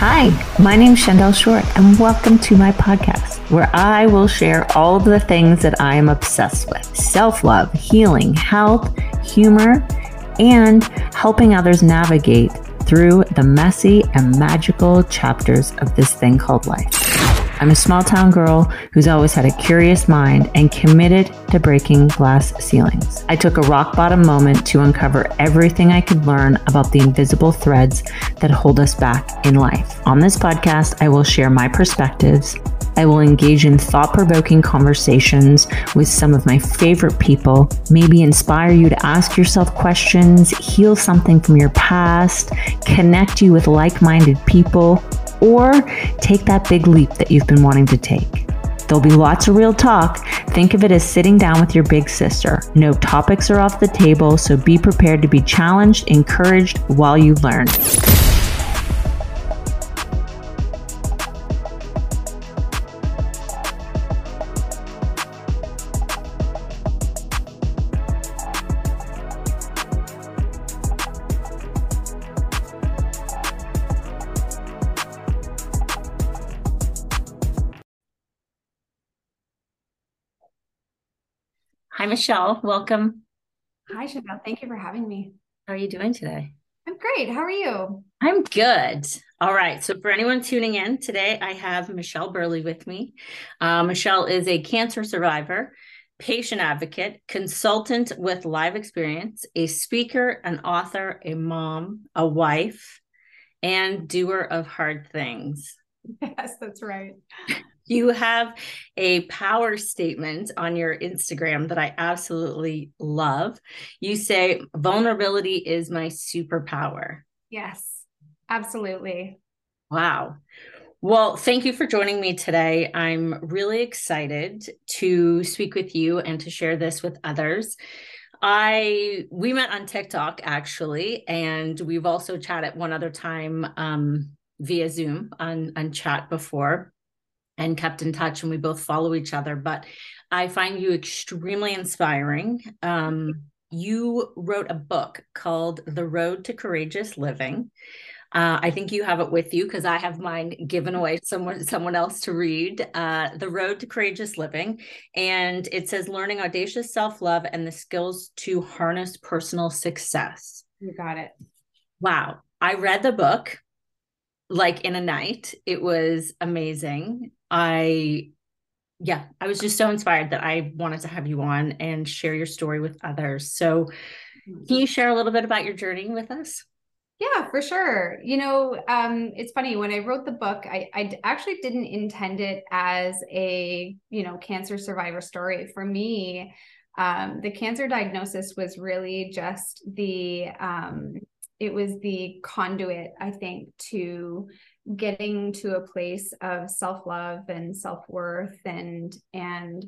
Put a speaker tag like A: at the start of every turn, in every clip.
A: Hi, my name is Shandel Short, and welcome to my podcast, where I will share all of the things that I am obsessed with self love, healing, health, humor, and helping others navigate through the messy and magical chapters of this thing called life. I'm a small town girl who's always had a curious mind and committed to breaking glass ceilings. I took a rock bottom moment to uncover everything I could learn about the invisible threads that hold us back in life. On this podcast, I will share my perspectives. I will engage in thought provoking conversations with some of my favorite people, maybe inspire you to ask yourself questions, heal something from your past, connect you with like minded people or take that big leap that you've been wanting to take. There'll be lots of real talk. Think of it as sitting down with your big sister. No topics are off the table, so be prepared to be challenged, encouraged while you learn. Michelle. Welcome.
B: Hi, Shandel. Thank you for having me.
A: How are you doing today?
B: I'm great. How are you?
A: I'm good. All right. So, for anyone tuning in today, I have Michelle Burleigh with me. Uh, Michelle is a cancer survivor, patient advocate, consultant with live experience, a speaker, an author, a mom, a wife, and doer of hard things.
B: Yes, that's right
A: you have a power statement on your Instagram that I absolutely love. You say, vulnerability is my superpower.
B: Yes, absolutely.
A: Wow. Well, thank you for joining me today. I'm really excited to speak with you and to share this with others. I we met on TikTok actually, and we've also chatted one other time um, via Zoom on on chat before and kept in touch and we both follow each other but i find you extremely inspiring um, you wrote a book called the road to courageous living uh, I think you have it with you because I have mine given away to someone someone else to read. Uh, the Road to Courageous Living, and it says learning audacious self love and the skills to harness personal success.
B: You got it.
A: Wow, I read the book like in a night. It was amazing. I, yeah, I was just so inspired that I wanted to have you on and share your story with others. So, can you share a little bit about your journey with us?
B: Yeah, for sure. You know, um, it's funny when I wrote the book, I, I actually didn't intend it as a, you know, cancer survivor story. For me, um, the cancer diagnosis was really just the, um, it was the conduit, I think, to getting to a place of self-love and self-worth and and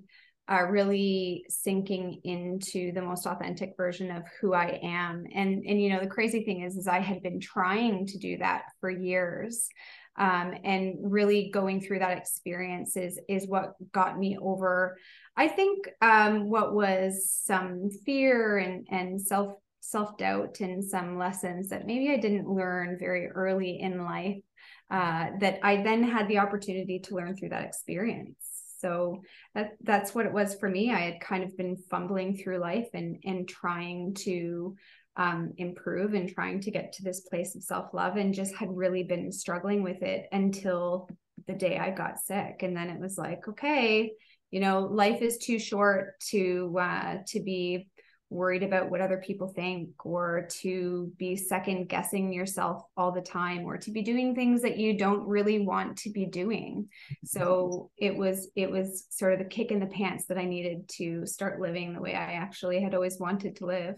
B: uh, really sinking into the most authentic version of who I am. And and you know the crazy thing is is I had been trying to do that for years. Um, and really going through that experience is is what got me over i think um, what was some fear and and self self doubt and some lessons that maybe i didn't learn very early in life uh, that I then had the opportunity to learn through that experience. So that that's what it was for me. I had kind of been fumbling through life and and trying to um, improve and trying to get to this place of self love, and just had really been struggling with it until the day I got sick. And then it was like, okay, you know, life is too short to uh, to be worried about what other people think or to be second guessing yourself all the time or to be doing things that you don't really want to be doing. So it was it was sort of the kick in the pants that i needed to start living the way i actually had always wanted to live.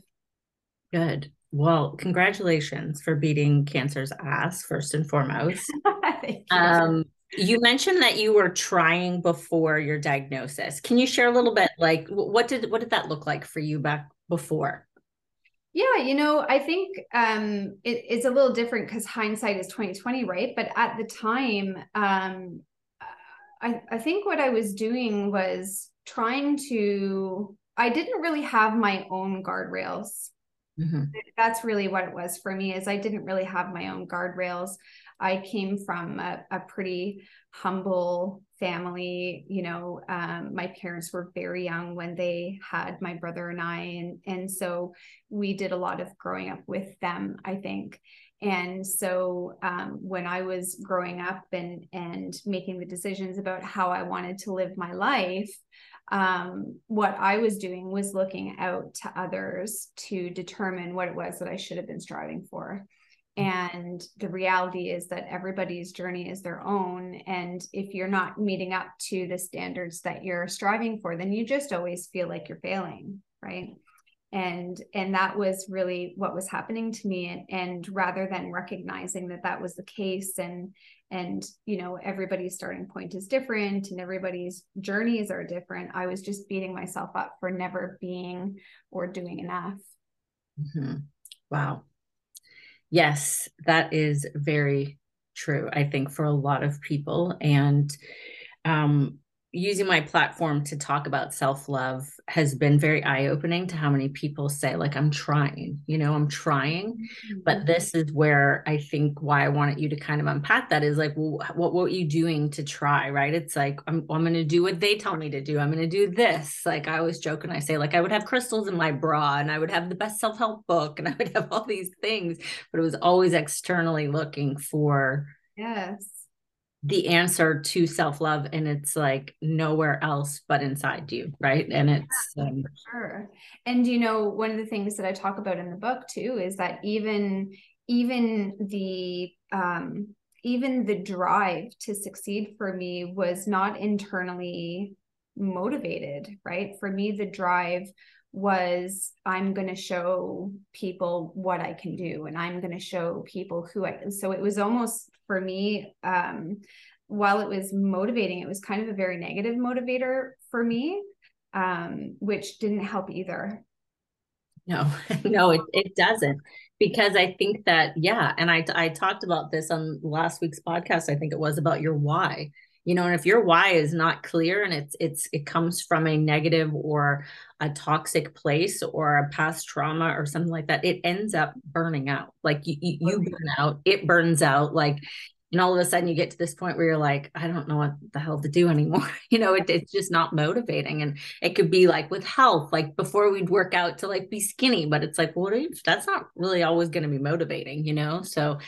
A: Good. Well congratulations for beating cancer's ass first and foremost. You. um you mentioned that you were trying before your diagnosis. Can you share a little bit like what did what did that look like for you back before?
B: Yeah, you know, I think um, it, it's a little different because hindsight is twenty twenty, right? But at the time, um, I, I think what I was doing was trying to. I didn't really have my own guardrails. Mm-hmm. That's really what it was for me. Is I didn't really have my own guardrails. I came from a, a pretty humble family. You know, um, my parents were very young when they had my brother and I, and and so we did a lot of growing up with them. I think. And so um, when I was growing up and and making the decisions about how I wanted to live my life, um, what I was doing was looking out to others to determine what it was that I should have been striving for. And the reality is that everybody's journey is their own. And if you're not meeting up to the standards that you're striving for, then you just always feel like you're failing. Right and and that was really what was happening to me and, and rather than recognizing that that was the case and and you know everybody's starting point is different and everybody's journeys are different i was just beating myself up for never being or doing enough
A: mm-hmm. wow yes that is very true i think for a lot of people. And um using my platform to talk about self-love has been very eye-opening to how many people say like i'm trying you know i'm trying mm-hmm. but this is where i think why i wanted you to kind of unpack that is like well what, what are you doing to try right? It's like i'm, I'm going to do what they tell me to do. I'm going to do this. Like i always joke and i say like i would have crystals in my bra and i would have the best self-help book and i would have all these things but it was always externally looking for
B: yes
A: the answer to self-love and it's like nowhere else but inside you right? And it's
B: um, sure. And you know one of the things that i talk about in the book too is that even even the um even the drive to succeed for me was not internally motivated right? For me the drive was I'm going to show people what I can do and I'm going to show people who I so it was almost for me um while it was motivating it was kind of a very negative motivator for me um which didn't help either.
A: No no it, it doesn't. Because i think that yeah and i i talked about this on last week's podcast i think it was about your why you know and if your why is not clear and it's it's it comes from a negative or a toxic place or a past trauma or something like that it ends up burning out. Like you, you, you burn out it burns out like and all of a sudden you get to this point where you're like i don't know what the hell to do anymore. You know it, it's just not motivating and it could be like with health like before we'd work out to like be skinny but it's like what well that's not really always going to be motivating you know so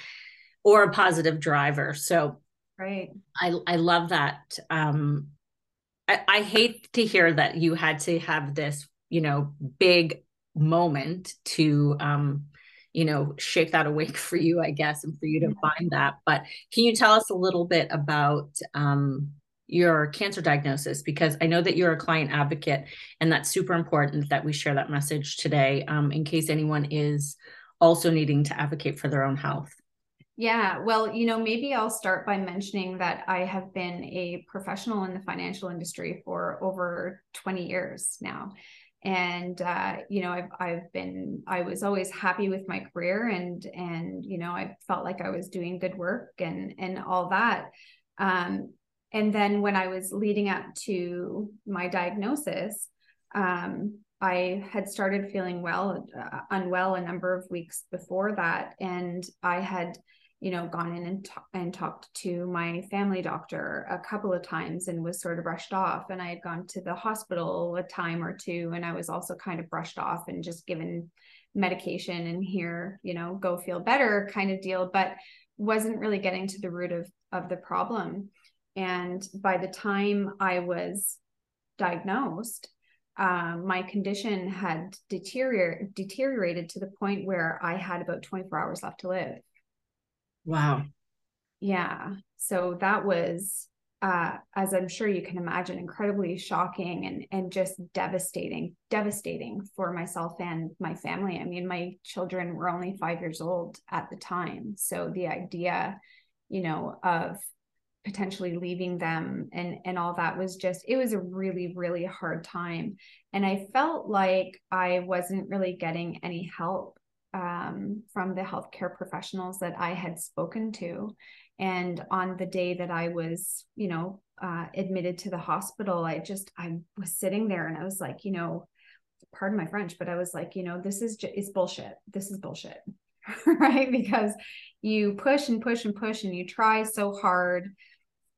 A: or a positive driver so
B: Right.
A: I I love that. Um, I, I hate to hear that you had to have this, you know, big moment to um, you know, shake that awake for you, I guess, and for you to find that. But can you tell us a little bit about um your cancer diagnosis because I know that you're a client advocate and that's super important that we share that message today um, in case anyone is also needing to advocate for their own health.
B: Yeah, well, you know, maybe I'll start by mentioning that I have been a professional in the financial industry for over 20 years now. And uh, you know, I've I've been I was always happy with my career and and you know, I felt like I was doing good work and and all that. Um, and then when I was leading up to my diagnosis, um, I had started feeling well, uh, unwell a number of weeks before that, and I had you know, gone in and, t- and talked to my family doctor a couple of times and was sort of brushed off. And I had gone to the hospital a time or two, and I was also kind of brushed off and just given medication and here, you know, go feel better kind of deal, but wasn't really getting to the root of of the problem. And by the time I was diagnosed, um, my condition had deterior- deteriorated to the point where I had about 24 hours left to live.
A: Wow.
B: Yeah. So that was uh, as I'm sure you can imagine, incredibly shocking and and just devastating, devastating for myself and my family. I mean, my children were only five years old at the time, so the idea, you know, of potentially leaving them and and all that was just it was a really really hard time, and I felt like I wasn't really getting any help um, from the healthcare professionals that I had spoken to. And on the day that I was, you know, uh, admitted to the hospital, I just, I was sitting there and I was like, you know, pardon my French, but I was like, you know, this is just, it's bullshit. This is bullshit. right? Because you push and push and push and you try so hard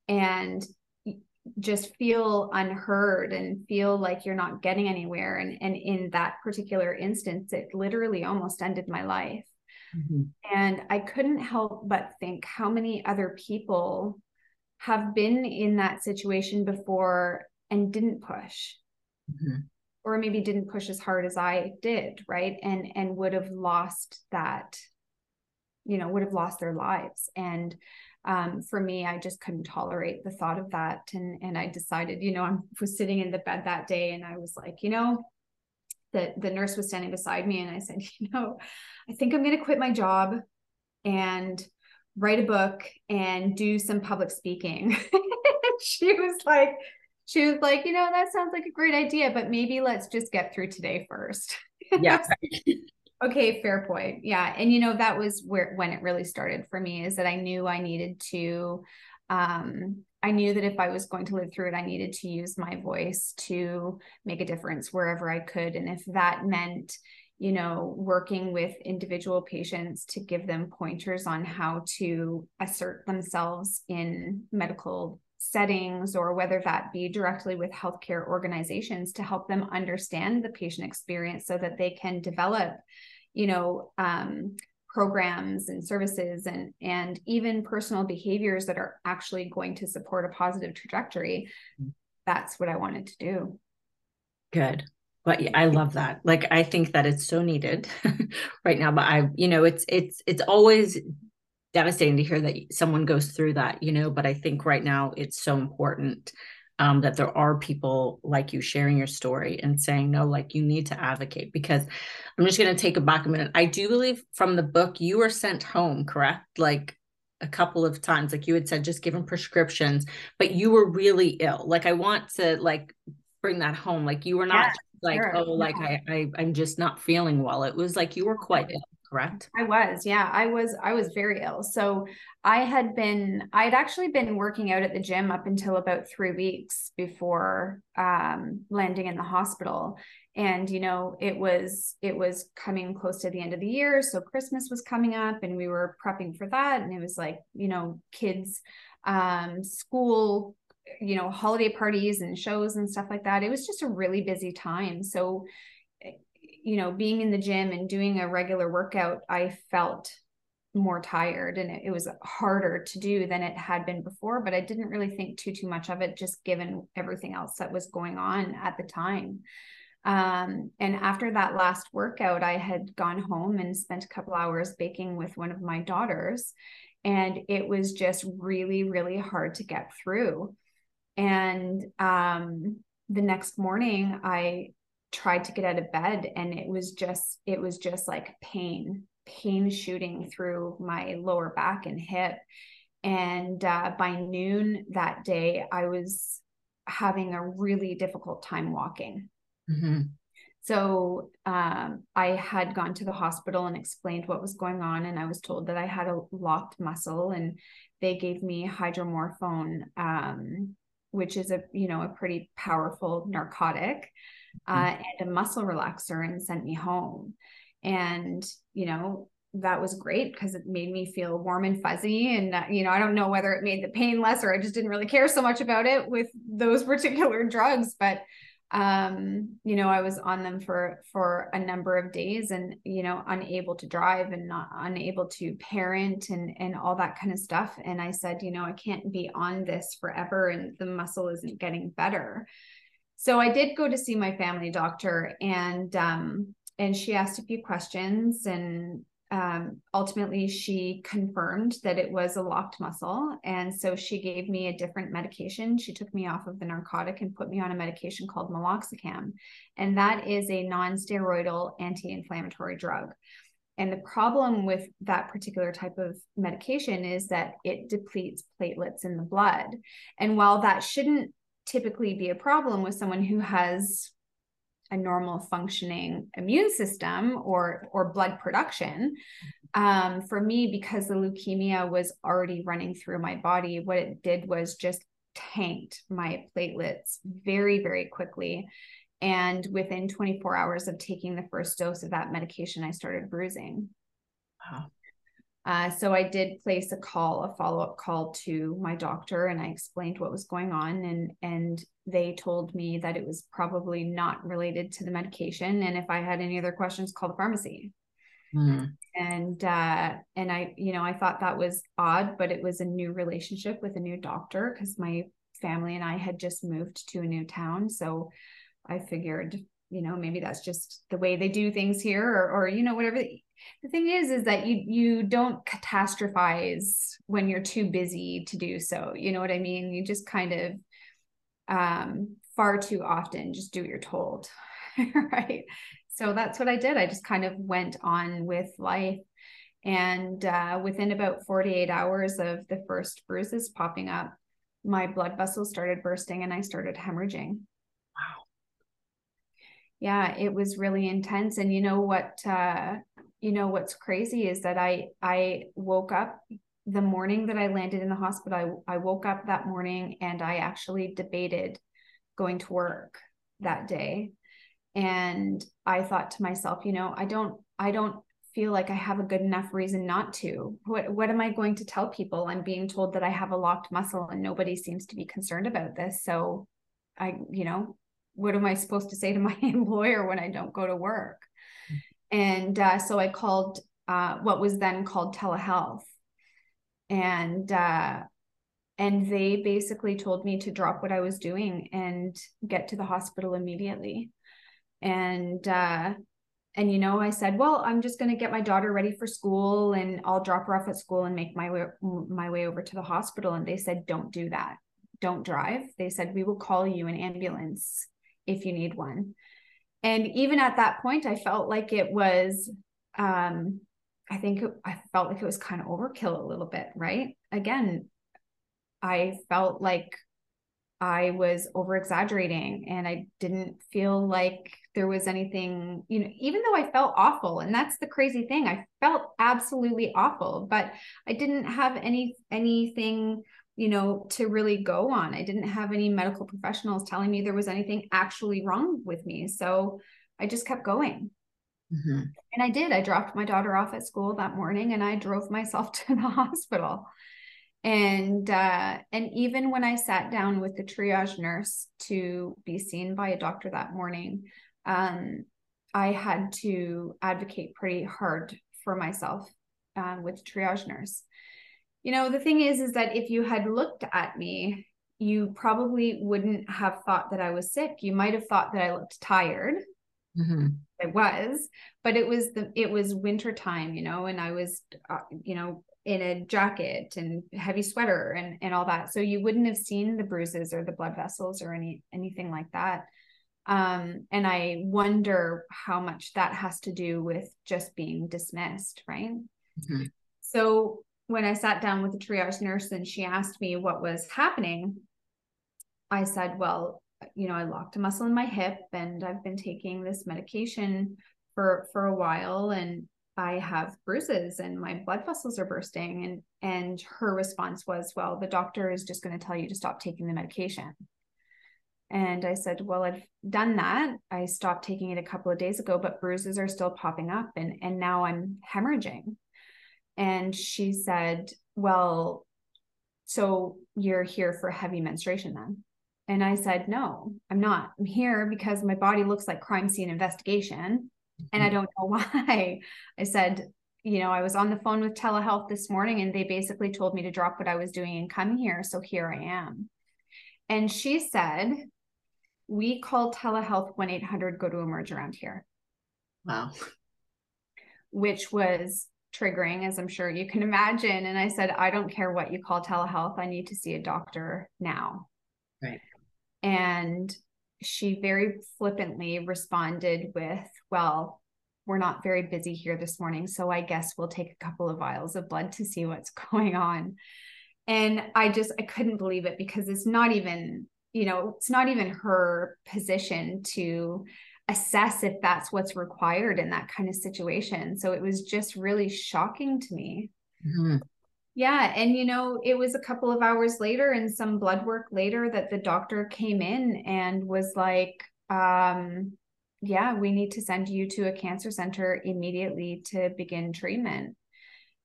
B: and just feel unheard and feel like you're not getting anywhere. And, and in that particular instance, it literally almost ended my life. Mm-hmm. And I couldn't help but think how many other people have been in that situation before and didn't push. Mm-hmm. Or maybe didn't push as hard as I did, right? And and would have lost that, you know, would have lost their lives. And um, for me, I just couldn't tolerate the thought of that. And and I decided, you know, I was sitting in the bed that day and I was like, you know, the the nurse was standing beside me and I said, you know, I think I'm gonna quit my job and write a book and do some public speaking. she was like, she was like, you know, that sounds like a great idea, but maybe let's just get through today first.
A: Yeah.
B: Okay fair point. Yeah and you know that was where when it really started for me is that i knew i needed to um i knew that if i was going to live through it i needed to use my voice to make a difference wherever i could and if that meant you know working with individual patients to give them pointers on how to assert themselves in medical settings or whether that be directly with healthcare organizations to help them understand the patient experience so that they can develop you know um, programs and services and and even personal behaviors that are actually going to support a positive trajectory. Mm-hmm. that's what i wanted to do.
A: Good. But i love that. Like i think that it's so needed right now but i you know it's it's it's always devastating to hear that someone goes through that, you know, but I think right now it's so important um, that there are people like you sharing your story and saying, no, like you need to advocate because I'm just going to take it back a minute. I do believe from the book you were sent home, correct? Like a couple of times, like you had said, just given prescriptions, but you were really ill. Like I want to like bring that home. Like you were not yeah, like, sure. oh, like I, I, I'm just not feeling well. It was like you were quite ill correct?
B: I was, yeah. I was I was very ill. So I had been I'd actually been working out at the gym up until about 3 weeks before um, landing in the hospital. And you know, it was it was coming close to the end of the year, so Christmas was coming up and we were prepping for that and it was like, you know, kids um school you know holiday parties and shows and stuff like that it was just a really busy time so you know, being in the gym and doing a regular workout, I felt more tired and it, it, was harder to do than it had been before but i didn't really think too too much of it just given everything else that was going on at the time. Um, and after that last workout i had gone home and spent a couple hours baking with one of my daughters and it was just really really hard to get through. And um, the next morning i tried to get out of bed and it was just it was just like pain pain shooting through my lower back and hip. And uh, by noon that day i was having a really difficult time walking. Mm-hmm. so um, i had gone to the hospital and explained what was going on and i was told that i had a locked muscle and they gave me hydromorphone um, which is a you know a pretty powerful narcotic uh, and a muscle relaxer and sent me home. And, you know, that was great because it made me feel warm and fuzzy. And, uh, you know, I don't know whether it made the pain less or I just didn't really care so much about it with those particular drugs. But, um, you know, I was on them for, for a number of days and, you know, unable to drive and not unable to parent and, and all that kind of stuff. And I said, you know, I can't be on this forever and the muscle isn't getting better so I did go to see my family doctor and um, and she asked a few questions and um, ultimately she confirmed that it was a locked muscle. And so she gave me a different medication. She took me off of the narcotic and put me on a medication called meloxicam. And that is a non-steroidal anti-inflammatory drug. And the problem with that particular type of medication is that it depletes platelets in the blood. And while that shouldn't typically be a problem with someone who has a normal functioning immune system or or blood production. Um, for me because the leukemia was already running through my body what it did was just tanked my platelets very very quickly. And within 24 hours of taking the first dose of that medication i started bruising. Wow. Uh, so I did place a call, a follow up call to my doctor, and I explained what was going on, and and they told me that it was probably not related to the medication, and if I had any other questions, call the pharmacy. Mm. And uh, and I, you know, I thought that was odd, but it was a new relationship with a new doctor because my family and I had just moved to a new town, so I figured, you know, maybe that's just the way they do things here, or, or you know, whatever the thing is is that you you don't catastrophize when you're too busy to do so you know what i mean? You just kind of um far too often just do what you're told right? So that's what i did. I just kind of went on with life. And uh, within about 48 hours of the first bruises popping up my blood vessels started bursting and i started hemorrhaging. Wow. Yeah it was really intense. And you know what uh, you know what's crazy is that i i woke up the morning that i landed in the hospital I, I woke up that morning and i actually debated going to work that day. And i thought to myself you know i don't i don't feel like i have a good enough reason not to. What what am i going to tell people? I'm being told that i have a locked muscle and nobody seems to be concerned about this. So i you know what am i supposed to say to my employer when i don't go to work and uh, so I called uh, what was then called telehealth. And uh, and they basically told me to drop what I was doing and get to the hospital immediately. And uh, and you know, I said, well, I'm just going to get my daughter ready for school, and I'll drop her off at school and make my way my way over to the hospital. And they said, don't do that. Don't drive. They said we will call you an ambulance if you need one and even at that point i felt like it was um i think i felt like it was kind of overkill a little bit right? Again i felt like i was over exaggerating and i didn't feel like there was anything you know even though i felt awful and that's the crazy thing i felt absolutely awful but i didn't have any anything you know, to really go on. I didn't have any medical professionals telling me there was anything actually wrong with me. So I just kept going. Mm-hmm. And I did. I dropped my daughter off at school that morning and I drove myself to the hospital. And uh, and even when I sat down with the triage nurse to be seen by a doctor that morning, um, I had to advocate pretty hard for myself uh, with triage nurse you know the thing is is that if you had looked at me you probably wouldn't have thought that i was sick. You might have thought that i looked tired. Mm-hmm. i was but it was the it was winter time you know and i was uh, you know in a jacket and heavy sweater and and all that. So you wouldn't have seen the bruises or the blood vessels or any anything like that. Um, and i wonder how much that has to do with just being dismissed right? Mm-hmm. so when I sat down with the triage nurse and she asked me what was happening, I said, Well, you know, I locked a muscle in my hip and I've been taking this medication for for a while and I have bruises and my blood vessels are bursting. And and her response was, Well, the doctor is just going to tell you to stop taking the medication. And I said, Well, I've done that. I stopped taking it a couple of days ago, but bruises are still popping up and and now I'm hemorrhaging. And she said, Well, so you're here for heavy menstruation then? And I said, No, I'm not. I'm here because my body looks like crime scene investigation. And I mm-hmm. don't know why. I said, you know, I was on the phone with telehealth this morning and they basically told me to drop what I was doing and come here. So here I am. And she said, We call telehealth 1 800 go to emerge around here.
A: Wow.
B: Which was triggering, as I'm sure you can imagine. And I said, I don't care what you call telehealth. I need to see a doctor now.
A: Right.
B: And she very flippantly responded with, Well, we're not very busy here this morning. So I guess we'll take a couple of vials of blood to see what's going on. And I just, I couldn't believe it because it's not even, you know, it's not even her position to assess if that's what's required in that kind of situation. So it was just really shocking to me. Mm-hmm. Yeah. And, you know, it was a couple of hours later and some blood work later that the doctor came in and was like, um, yeah, we need to send you to a cancer center immediately to begin treatment.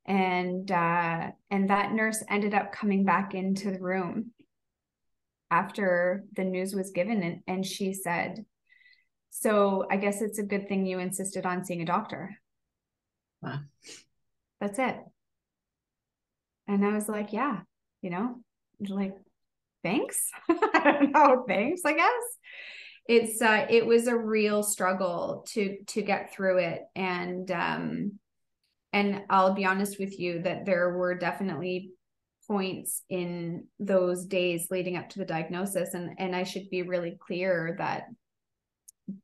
B: and uh, and that nurse ended up coming back into the room after the news was given and, and she said so i guess it's a good thing you insisted on seeing a doctor. Wow. That's it. And i was like yeah you know like thanks. I don't know thanks i guess. It's uh it was a real struggle to to get through it. And um and I'll be honest with you that there were definitely points in those days leading up to the diagnosis. And and I should be really clear that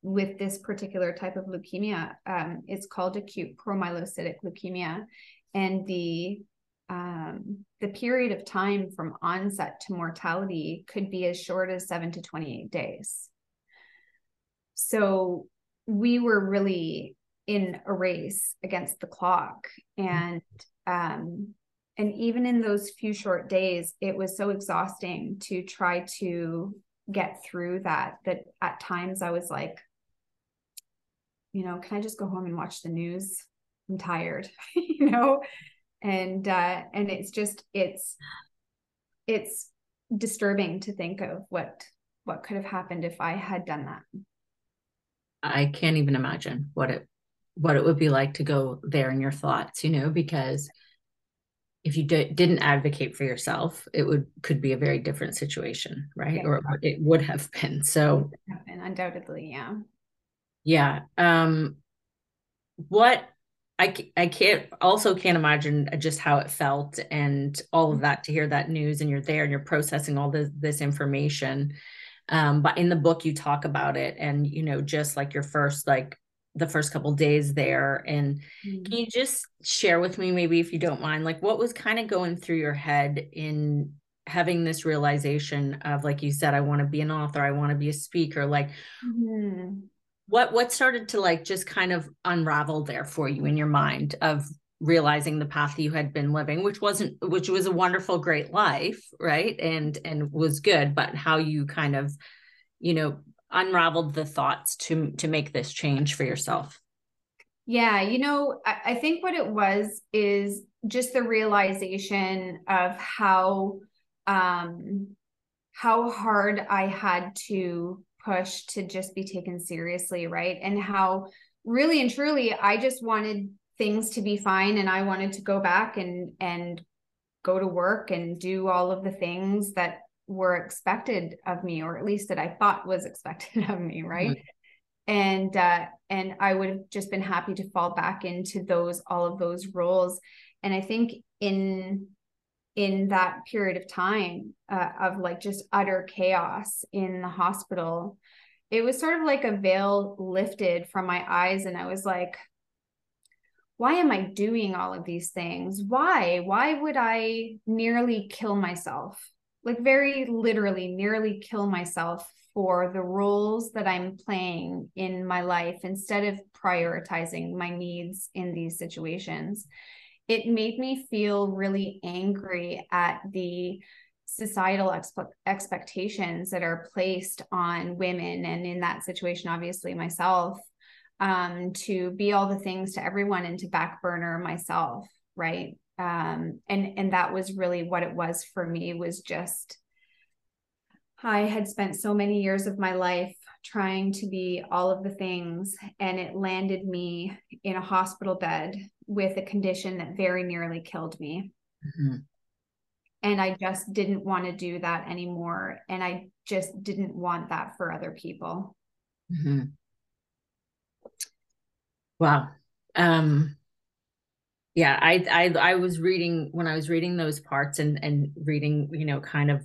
B: with this particular type of leukemia um, it's called acute promyelocytic leukemia. And the um, the period of time from onset to mortality could be as short as 7 to 28 days. So we were really in a race against the clock. And um and even in those few short days it was so exhausting to try to get through that that at times i was like you know can i just go home and watch the news? I'm tired you know? And uh and it's just it's it's disturbing to think of what what could have happened if i had done that.
A: I can't even imagine what it what it would be like to go there in your thoughts, you know, because if you d- didn't advocate for yourself, it would could be a very different situation, right? Or it would have been. So,
B: been, undoubtedly, yeah,
A: yeah. Um, what I I can't also can't imagine just how it felt and all of that to hear that news and you're there and you're processing all this this information. Um, but in the book you talk about it and you know just like your first like the first couple days there and mm-hmm. can you just share with me maybe if you don't mind like what was kind of going through your head in having this realization of like you said i want to be an author i want to be a speaker like mm-hmm. what what started to like just kind of unravel there for you in your mind of realizing the path you had been living which wasn't which was a wonderful great life right and and was good but how you kind of you know unraveled the thoughts to to make this change for yourself?
B: Yeah, you know, I, I think what it was is just the realization of how um how hard I had to push to just be taken seriously, right? And how really and truly I just wanted things to be fine and I wanted to go back and and go to work and do all of the things that were expected of me or at least that i thought was expected of me right? Mm-hmm. and uh and i would have just been happy to fall back into those all of those roles. And i think in in that period of time uh, of like just utter chaos in the hospital it was sort of like a veil lifted from my eyes and i was like why am i doing all of these things? Why? Why would i nearly kill myself like very literally nearly kill myself for the roles that I'm playing in my life instead of prioritizing my needs in these situations. It made me feel really angry at the societal expe- expectations that are placed on women and in that situation obviously myself um, to be all the things to everyone and to back burner myself right um, and and that was really what it was for me was just I had spent so many years of my life trying to be all of the things, and it landed me in a hospital bed with a condition that very nearly killed me. Mm-hmm. And I just didn't want to do that anymore. And I just didn't want that for other people.
A: Mm-hmm. Wow. Um, yeah I, I i was reading when i was reading those parts and and reading you know kind of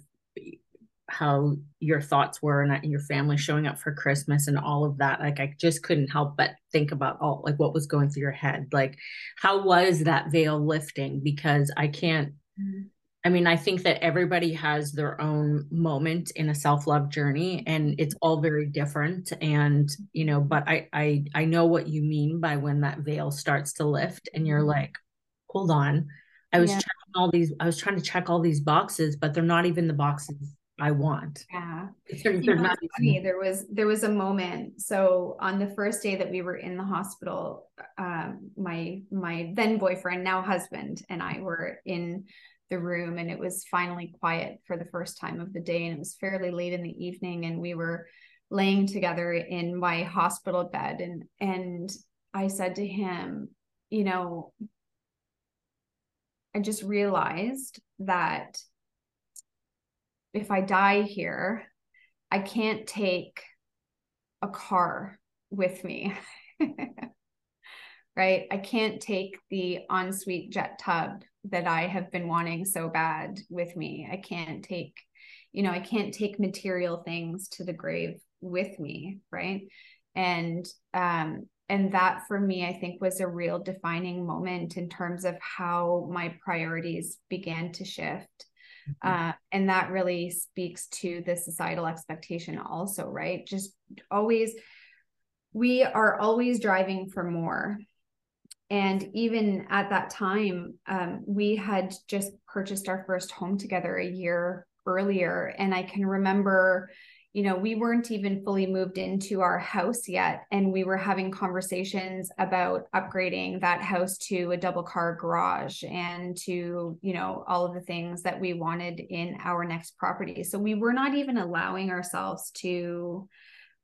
A: how your thoughts were and your family showing up for christmas and all of that like i just couldn't help but think about all like what was going through your head like how was that veil lifting because i can't mm-hmm. I mean, I think that everybody has their own moment in a self-love journey and it's all very different. And, you know, but I I I know what you mean by when that veil starts to lift and you're mm-hmm. like, hold on. I was yeah. checking all these, I was trying to check all these boxes, but they're not even the boxes I want.
B: Yeah. Yeah. You know, funny. There was there was a moment. So on the first day that we were in the hospital, um, my my then boyfriend, now husband, and I were in the room and it was finally quiet for the first time of the day. And it was fairly late in the evening and we were laying together in my hospital bed and and I said to him, you know, I just realized that if I die here, I can't take a car with me. right? I can't take the ensuite jet tub that I have been wanting so bad with me. I can't take, you know, I can't take material things to the grave with me, right? And um and that for me I think was a real defining moment in terms of how my priorities began to shift. Mm-hmm. Uh, and that really speaks to the societal expectation also, right? Just always we are always driving for more and even at that time, um, we had just purchased our first home together a year earlier. And I can remember, you know, we weren't even fully moved into our house yet. And we were having conversations about upgrading that house to a double car garage and to, you know, all of the things that we wanted in our next property. So we were not even allowing ourselves to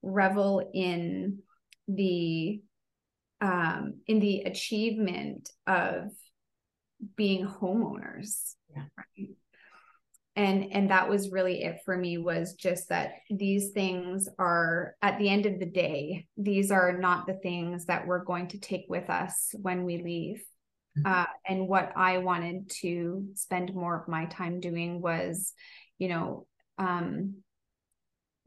B: revel in the um, in the achievement of being homeowners. Yeah. Right? And and that was really it for me was just that these things are at the end of the day, these are not the things that we're going to take with us when we leave. Mm-hmm. Uh, and what I wanted to spend more of my time doing was, you know, um,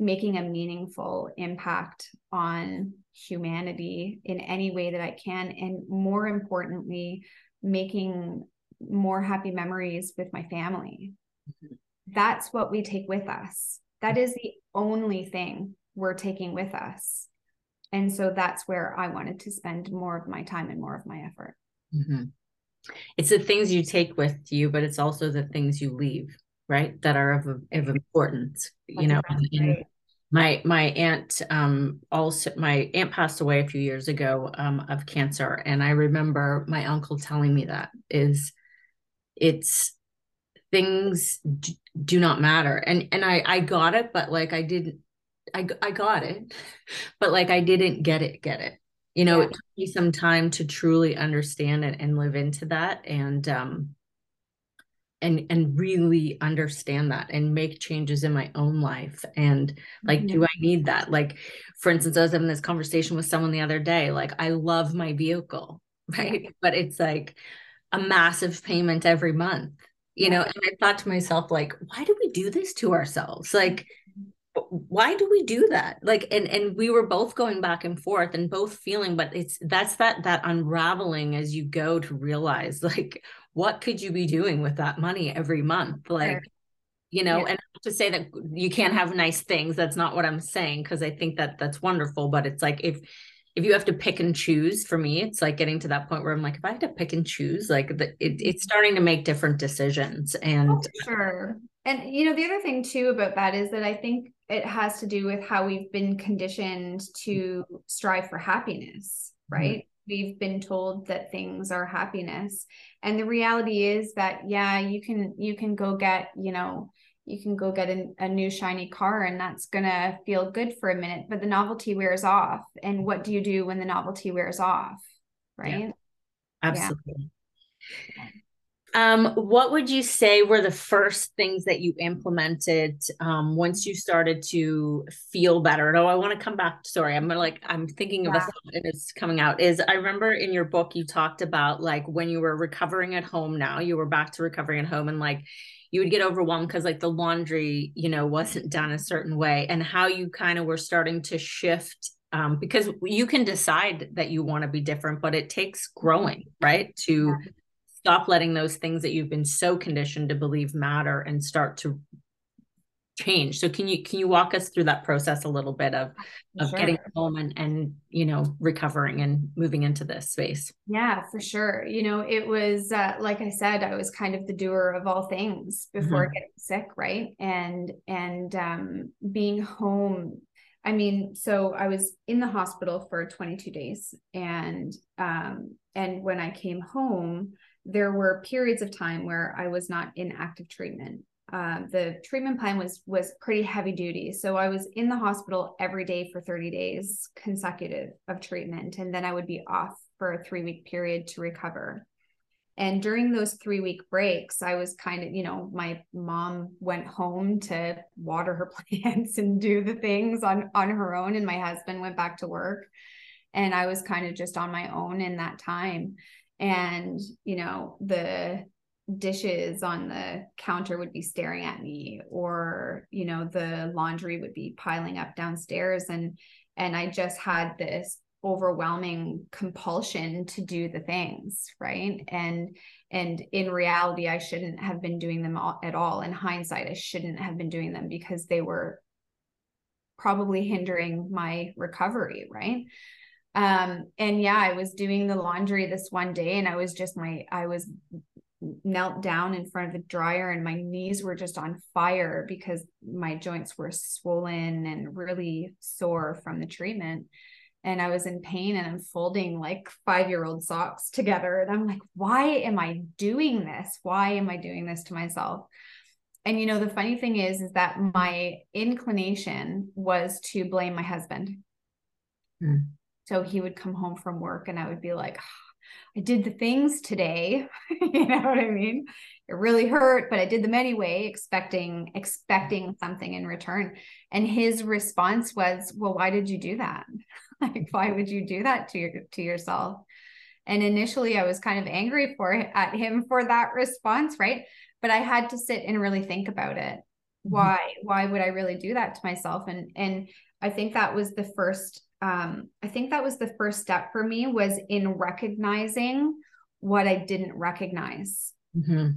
B: making a meaningful impact on humanity in any way that I can. And more importantly, making more happy memories with my family. Mm-hmm. That's what we take with us. That is the only thing we're taking with us. And so that's where I wanted to spend more of my time and more of my effort.
A: Mm-hmm. It's the things you take with you, but it's also the things you leave, right? That are of, of importance, you know. Right my my aunt um also my aunt passed away a few years ago um of cancer and i remember my uncle telling me that is it's things d- do not matter and and i i got it but like i didn't i i got it but like i didn't get it get it you know yeah. it took me some time to truly understand it and live into that and um and and really understand that and make changes in my own life. And like mm-hmm. do i need that? Like for instance i was having this conversation with someone the other day like i love my vehicle right? Yeah. but it's like a massive payment every month you know? And i thought to myself like why do we do this to ourselves? Like why do we do that? Like and and we were both going back and forth and both feeling but it's that's that that unraveling as you go to realize like what could you be doing with that money every month like sure. you know yeah. and to say that you can't have nice things that's not what i'm saying because i think that that's wonderful but it's like if if you have to pick and choose for me it's like getting to that point where i'm like if i had to pick and choose like the, it, it's mm-hmm. starting to make different decisions and oh,
B: sure and you know the other thing too about that is that i think it has to do with how we've been conditioned to strive for happiness mm-hmm. right we've been told that things are happiness. And the reality is that yeah you can you can go get you know you can go get a, a new shiny car and that's going to feel good for a minute but the novelty wears off. And what do you do when the novelty wears off right? Yeah,
A: absolutely. Yeah. Um, what would you say were the first things that you implemented um, once you started to feel better? Oh, I want to come back. Sorry, I'm like I'm thinking of yeah. a thought that is coming out. Is I remember in your book you talked about like when you were recovering at home. Now you were back to recovering at home, and like you would get overwhelmed because like the laundry, you know, wasn't done a certain way, and how you kind of were starting to shift um, because you can decide that you want to be different, but it takes growing, right? To stop letting those things that you've been so conditioned to believe matter and start to change so can you can you walk us through that process a little bit of of sure. getting home and and you know recovering and moving into this space
B: yeah for sure you know it was uh, like i said i was kind of the doer of all things before mm-hmm. getting sick right and and um being home i mean so i was in the hospital for 22 days and um and when i came home there were periods of time where i was not in active treatment uh, the treatment plan was was pretty heavy duty. So I was in the hospital every day for 30 days consecutive of treatment, and then I would be off for a three week period to recover. And during those three week breaks, I was kind of, you know, my mom went home to water her plants and do the things on on her own, and my husband went back to work, and I was kind of just on my own in that time. And you know, the dishes on the counter would be staring at me or you know the laundry would be piling up downstairs. And and i just had this overwhelming compulsion to do the things right? And and in reality i shouldn't have been doing them all, at all. In hindsight i shouldn't have been doing them because they were probably hindering my recovery right um and yeah i was doing the laundry this one day and i was just my i was knelt down in front of the dryer and my knees were just on fire because my joints were swollen and really sore from the treatment and I was in pain and I'm folding like five year old socks together. And I'm like, why am I doing this? Why am I doing this to myself? And you know, the funny thing is, is that my inclination was to blame my husband. Mm. So he would come home from work and I would be like, I did the things today. you know what I mean? It really hurt, but I did them anyway, expecting expecting something in return. And his response was, "Well, why did you do that? like why would you do that to your to yourself?" And initially I was kind of angry for at him for that response, right? But I had to sit and really think about it. Mm-hmm. Why why would I really do that to myself? And and I think that was the first um, I think that was the first step for me was in recognizing what I didn't recognize. Mm-hmm.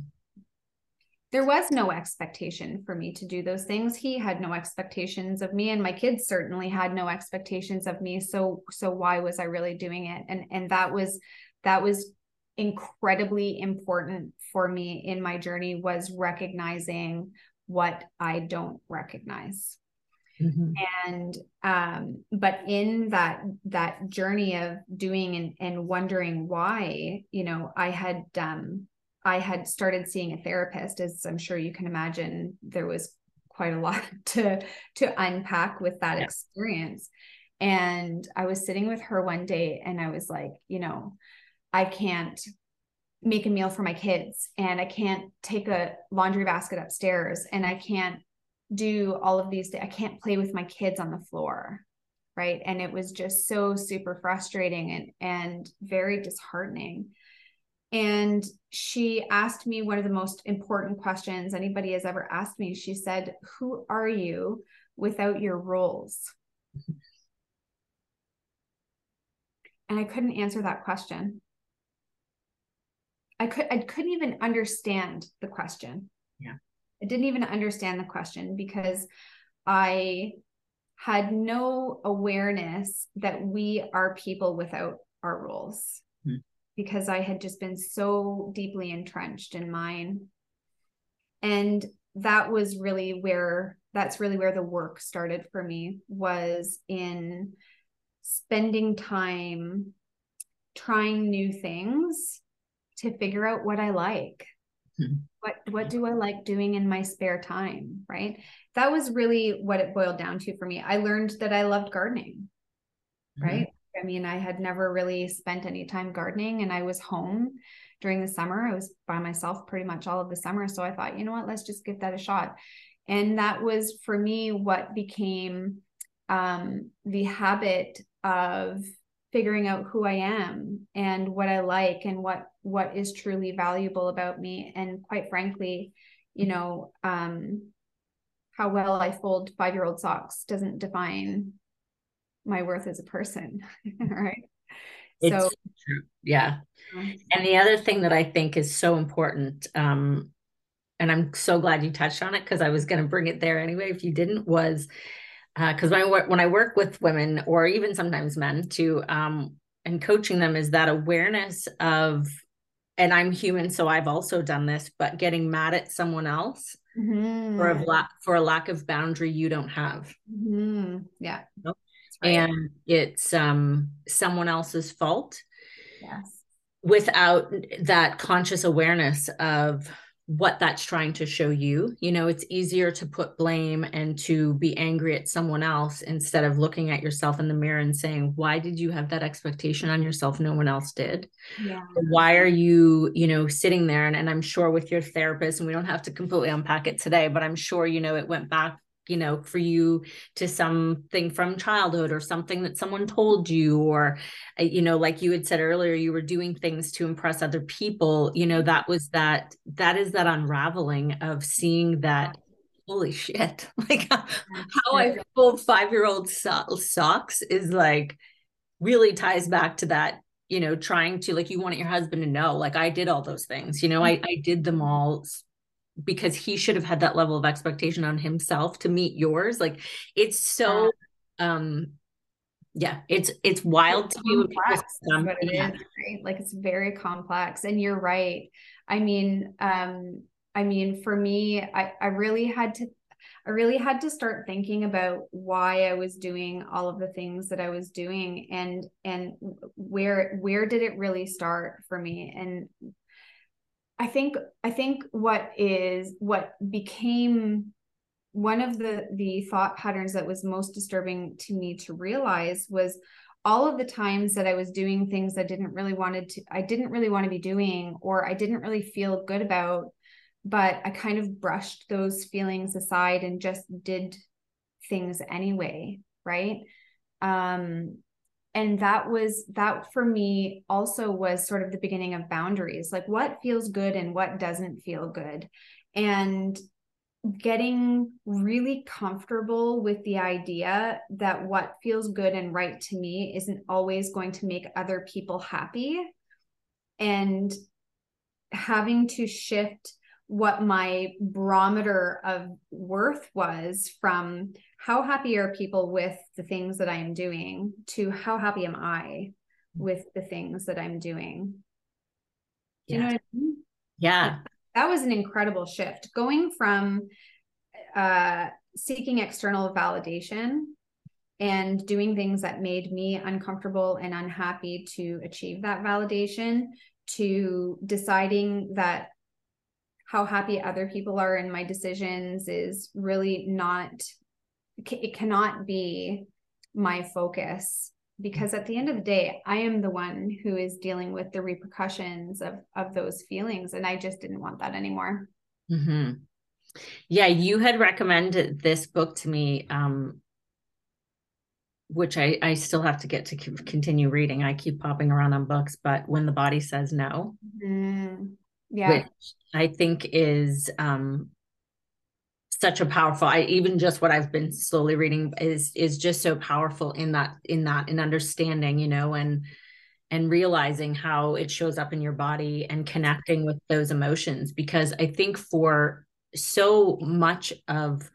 B: There was no expectation for me to do those things. He had no expectations of me, and my kids certainly had no expectations of me. So, so why was I really doing it? And and that was that was incredibly important for me in my journey was recognizing what I don't recognize. Mm-hmm. And um, but in that that journey of doing and, and wondering why, you know, I had um I had started seeing a therapist, as I'm sure you can imagine, there was quite a lot to to unpack with that yeah. experience. And I was sitting with her one day and I was like, you know, I can't make a meal for my kids and I can't take a laundry basket upstairs and I can't do all of these i can't play with my kids on the floor right? And it was just so super frustrating and and very disheartening. And she asked me one of the most important questions anybody has ever asked me. She said who are you without your roles? And i couldn't answer that question. I could i couldn't even understand the question.
A: Yeah
B: I didn't even understand the question because I had no awareness that we are people without our roles hmm. because I had just been so deeply entrenched in mine. And that was really where that's really where the work started for me was in spending time trying new things to figure out what I like. What what do i like doing in my spare time right? That was really what it boiled down to for me. I learned that i loved gardening mm-hmm. right i mean i had never really spent any time gardening and i was home during the summer. I was by myself pretty much all of the summer so i thought you know what? Let's just give that a shot. And that was for me what became um, the habit of figuring out who I am and what I like and what what is truly valuable about me. And quite frankly you know um how well I fold 5-year-old socks doesn't define my worth as a person right?
A: It's so true. Yeah. And the other thing that I think is so important um and I'm so glad you touched on it because I was going to bring it there anyway. If you didn't, was because uh, when, when I work with women or even sometimes men to um, and coaching them is that awareness of, and I'm human, so I've also done this, but getting mad at someone else mm-hmm. for a lack for a lack of boundary you don't have.
B: Mm-hmm. Yeah,
A: right. and it's um someone else's fault.
B: Yes,
A: without that conscious awareness of what that's trying to show you. You know, it's easier to put blame and to be angry at someone else instead of looking at yourself in the mirror and saying, why did you have that expectation on yourself? No one else did.
B: Yeah.
A: Why are you, you know, sitting there? And, and I'm sure with your therapist, and we don't have to completely unpack it today, but I'm sure, you know, it went back you know for you to something from childhood or something that someone told you or uh, you know like you had said earlier you were doing things to impress other people you know that was that that is that unraveling of seeing that holy shit like how i fold five year old so- socks is like really ties back to that you know trying to like you want your husband to know like i did all those things you know i i did them all because he should have had that level of expectation on himself to meet yours. Like it's so um yeah it's it's wild it's to me
B: but it yeah. right? like it's very complex. And you're right. I mean um i mean for me i i really had to I really had to start thinking about why I was doing all of the things that I was doing and and where where did it really start for me? And I think I think what is what became one of the the thought patterns that was most disturbing to me to realize was all of the times that I was doing things I didn't really wanted to I didn't really want to be doing or I didn't really feel good about but I kind of brushed those feelings aside and just did things anyway right? Um and that was that for me also was sort of the beginning of boundaries like what feels good and what doesn't feel good. And getting really comfortable with the idea that what feels good and right to me isn't always going to make other people happy. And having to shift what my barometer of worth was from how happy are people with the things that I am doing to how happy am I with the things that I'm doing. Do you know what I mean?
A: Yeah.
B: That was an incredible shift going from uh, seeking external validation and doing things that made me uncomfortable and unhappy to achieve that validation to deciding that how happy other people are in my decisions is really not it cannot be my focus because at the end of the day i am the one who is dealing with the repercussions of of those feelings and i just didn't want that anymore
A: mm-hmm. yeah you had recommended this book to me um which I, I still have to get to continue reading. I keep popping around on books, but when the body says no,
B: mm, yeah, which
A: I think is um, such a powerful I even just what I've been slowly reading is is just so powerful in that in that in understanding, you know, and and realizing how it shows up in your body and connecting with those emotions. Because I think for so much of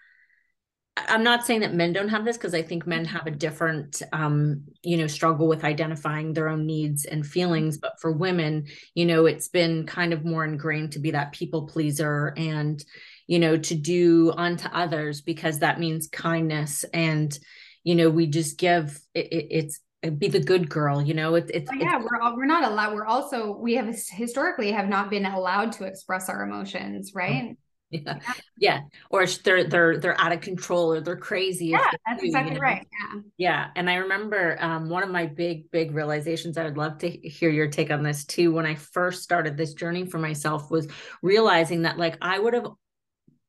A: I'm not saying that men don't have this because I think men have a different, um, you know, struggle with identifying their own needs and feelings. But for women, you know, it's been kind of more ingrained to be that people pleaser and, you know, to do unto others because that means kindness. And, you know, we just give it, it, it's be the good girl you know it, it's
B: oh, yeah it's, we're all, we're not allowed we're also we have historically have not been allowed to express our emotions right
A: yeah. yeah. Or they're they're they're out of control or they're crazy
B: yeah that's do, exactly you know? right. Yeah.
A: Yeah. And i remember um, one of my big big realizations i would love to hear your take on this too when i first started this journey for myself was realizing that like i would have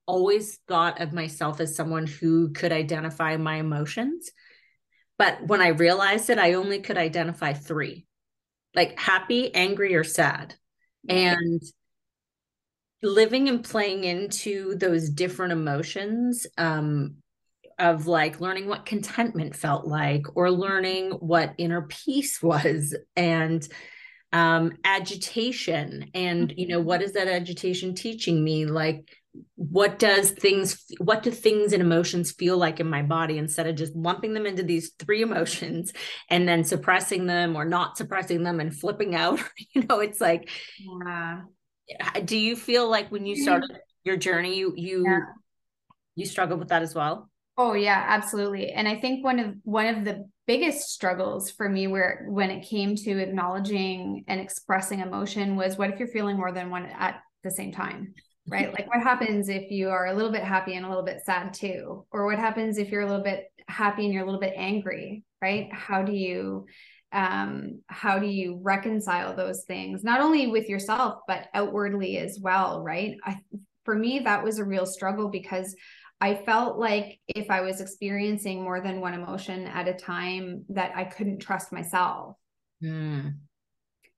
A: always thought of myself as someone who could identify my emotions but when i realized it i only could identify three like happy angry or sad. And living and playing into those different emotions um, of like learning what contentment felt like or learning what inner peace was and um, agitation and you know what is that agitation teaching me? Like what does things what do things and emotions feel like in my body instead of just lumping them into these three emotions and then suppressing them or not suppressing them and flipping out? You know it's like yeah do you feel like when you mm-hmm. started your journey you you yeah. you struggled with that as well?
B: Oh yeah absolutely. And i think one of one of the biggest struggles for me where when it came to acknowledging and expressing emotion was what if you're feeling more than one at the same time right? Like what happens if you are a little bit happy and a little bit sad too? Or what happens if you're a little bit happy and you're a little bit angry right? How do you um how do you reconcile those things not only with yourself but outwardly as well right I, for me that was a real struggle because I felt like if I was experiencing more than one emotion at a time, that I couldn't trust myself. Mm.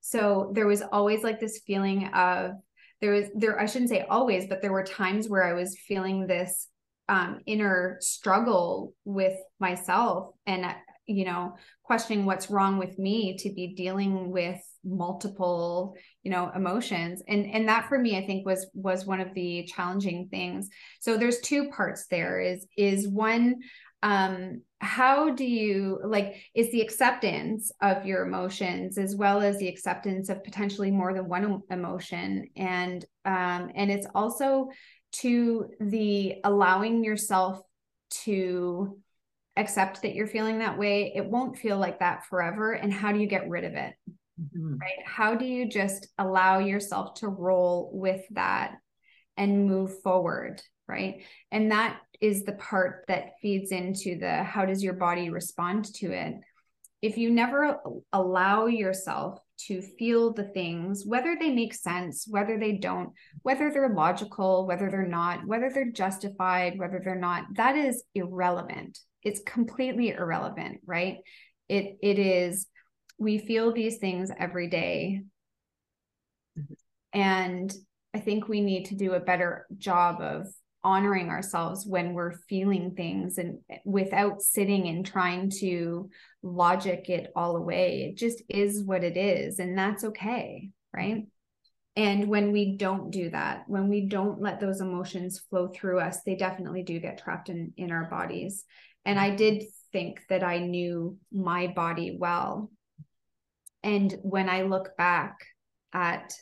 B: So there was always like this feeling of there was there I shouldn't say always, but there were times where I was feeling this um, inner struggle with myself and you know questioning what's wrong with me to be dealing with multiple you know emotions. And and that for me i think was was one of the challenging things. So there's two parts there is is one um how do you like is the acceptance of your emotions as well as the acceptance of potentially more than one emotion? And um and it's also to the allowing yourself to accept that you're feeling that way it won't feel like that forever and how do you get rid of it? Mm-hmm. right? How do you just allow yourself to roll with that and move forward right? And that is the part that feeds into the how does your body respond to it? If you never allow yourself to feel the things whether they make sense whether they don't whether they're logical whether they're not whether they're justified whether they're not that is irrelevant it's completely irrelevant right it it is we feel these things every day. Mm-hmm. and i think we need to do a better job of honoring ourselves when we're feeling things and without sitting and trying to logic it all away it just is what it is and that's okay right and when we don't do that when we don't let those emotions flow through us they definitely do get trapped in in our bodies and i mm-hmm. did think that i knew my body well. And when i look back at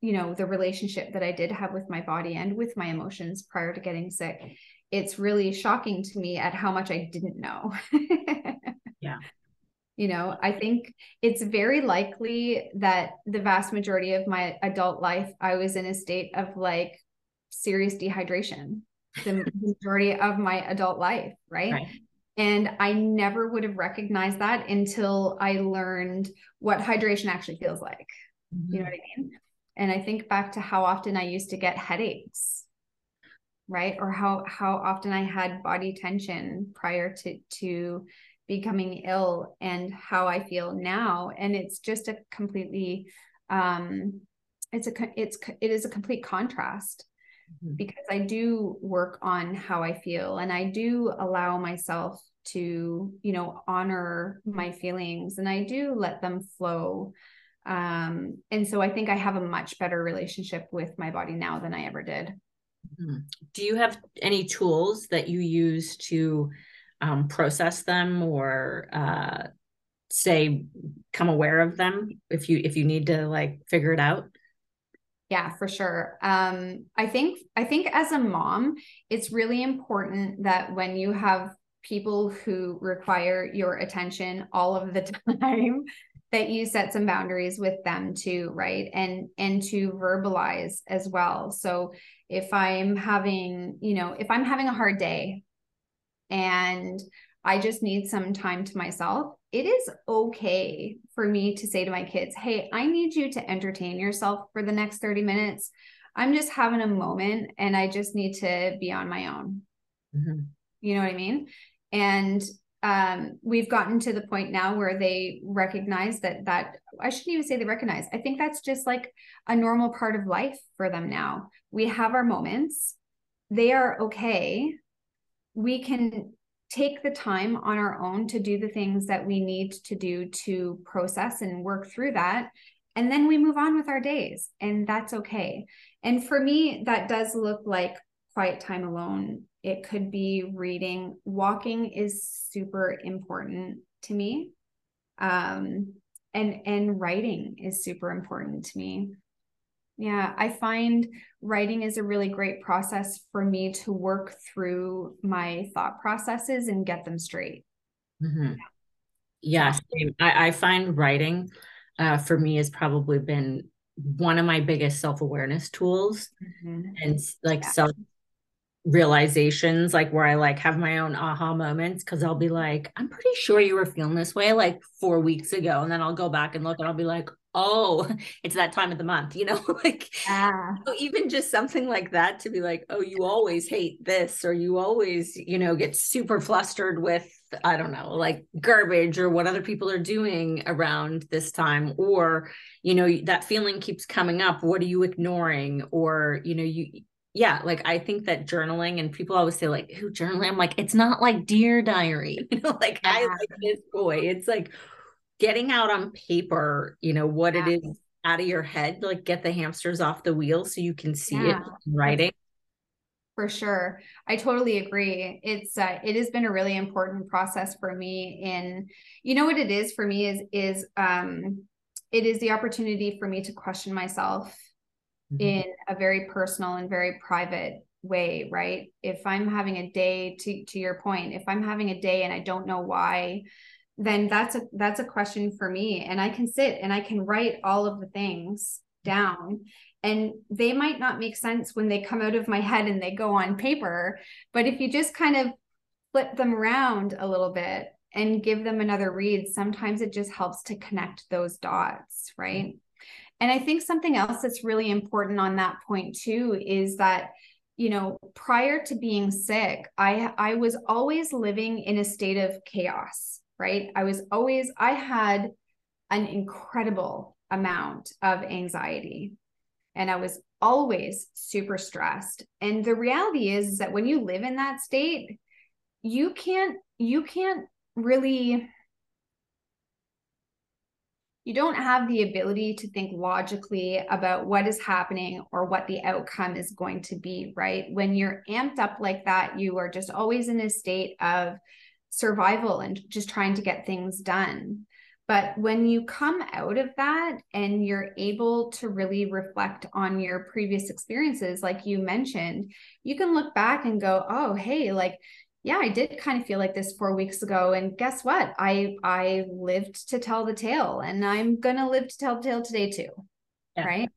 B: you know the relationship that i did have with my body and with my emotions prior to getting sick it's really shocking to me at how much i didn't know.
A: Yeah.
B: You know i think it's very likely that the vast majority of my adult life i was in a state of like serious dehydration the majority of my adult life right? right and I never would have recognized that until I learned what hydration actually feels like. Mm-hmm. You know what I mean? And I think back to how often I used to get headaches, right? Or how how often I had body tension prior to to becoming ill and how I feel now. And it's just a completely um it's a it's it is a complete contrast. Because I do work on how I feel and I do allow myself to, you know, honor my feelings and I do let them flow. Um, and so I think I have a much better relationship with my body now than I ever did.
A: Mm-hmm. Do you have any tools that you use to um, process them or uh, say come aware of them if you if you need to like figure it out?
B: Yeah, for sure. Um, I think I think as a mom, it's really important that when you have people who require your attention all of the time, that you set some boundaries with them too, right? And and to verbalize as well. So if I'm having, you know, if I'm having a hard day and I just need some time to myself, it is okay for me to say to my kids, Hey, I need you to entertain yourself for the next 30 minutes. I'm just having a moment and I just need to be on my own. Mm-hmm. You know what I mean? And um, we've gotten to the point now where they recognize that that I shouldn't even say they recognize. I think that's just like a normal part of life for them now. We have our moments. They are okay. We can take the time on our own to do the things that we need to do to process and work through that. And then we move on with our days and that's okay. And for me that does look like quiet time alone. It could be reading. Walking is super important to me. Um and and writing is super important to me yeah i find writing is a really great process for me to work through my thought processes and get them straight
A: mm-hmm. yeah, I, I find writing uh, for me has probably been one of my biggest self-awareness tools mm-hmm. and like yeah. self realizations like where I like have my own aha moments because I'll be like, I'm pretty sure you were feeling this way like four weeks ago. And then I'll go back and look and I'll be like, oh, it's that time of the month, you know, like yeah. even just something like that to be like, oh, you always hate this, or you always, you know, get super flustered with, I don't know, like garbage or what other people are doing around this time, or, you know, that feeling keeps coming up. What are you ignoring? Or, you know, you, yeah, like I think that journaling and people always say like, who journaling? I'm like, it's not like dear diary, you know, like yeah. I like this boy. It's like getting out on paper, you know, what yeah. it is out of your head, like get the hamsters off the wheel so you can see yeah. it writing.
B: For sure. I totally agree. It's uh, it has been a really important process for me in you know what it is for me is is um it is the opportunity for me to question myself mm-hmm. in a very personal and very private way right if i'm having a day to to your point if i'm having a day and i don't know why then that's a that's a question for me. And i can sit and i can write all of the things down. And they might not make sense when they come out of my head and they go on paper. But if you just kind of flip them around a little bit and give them another read sometimes it just helps to connect those dots right? And i think something else that's really important on that point too is that you know prior to being sick i i was always living in a state of chaos right? I was always, I had an incredible amount of anxiety and I was always super stressed. And the reality is, is that when you live in that state, you can't, you can't really you don't have the ability to think logically about what is happening or what the outcome is going to be, right? When you're amped up like that, you are just always in a state of survival and just trying to get things done. But when you come out of that and you're able to really reflect on your previous experiences, like you mentioned, you can look back and go, oh, hey, like, yeah, I did kind of feel like this four weeks ago. And guess what? I I lived to tell the tale and I'm gonna live to tell the tale today too. Yeah. Right.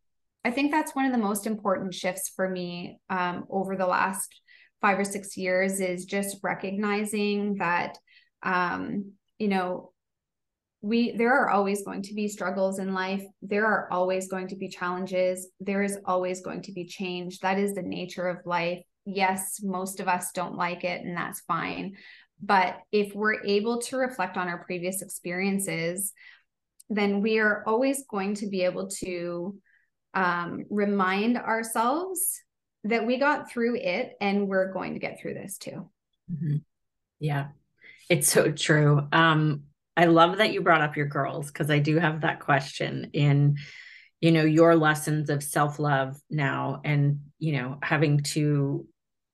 B: I think that's one of the most important shifts for me um, over the last five or six years is just recognizing that um, you know we there are always going to be struggles in life. There are always going to be challenges. There is always going to be change. That is the nature of life. Yes most of us don't like it and that's fine. But if we're able to reflect on our previous experiences then we are always going to be able to um, remind ourselves that we got through it and we're going to get through this too.
A: Mm-hmm. Yeah, it's so true. Um, I love that you brought up your girls because I do have that question in, you know, your lessons of self love now and, you know, having to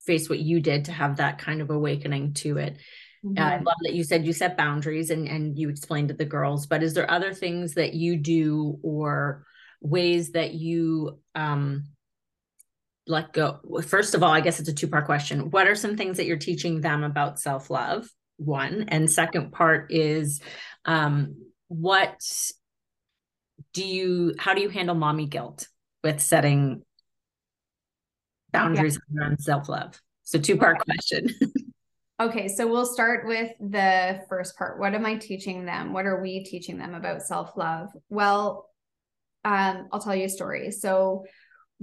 A: face what you did to have that kind of awakening to it. Mm-hmm. Uh, I love that you said you set boundaries and, and you explained to the girls, but is there other things that you do or ways that you um, let go first of all i guess it's a two part question. What are some things that you're teaching them about self love one. And second part is um what do you how do you handle mommy guilt with setting boundaries yeah. around self love so two part okay. question.
B: Okay so we'll start with the first part. What am i teaching them? What are we teaching them about self love well um i'll tell you a story. So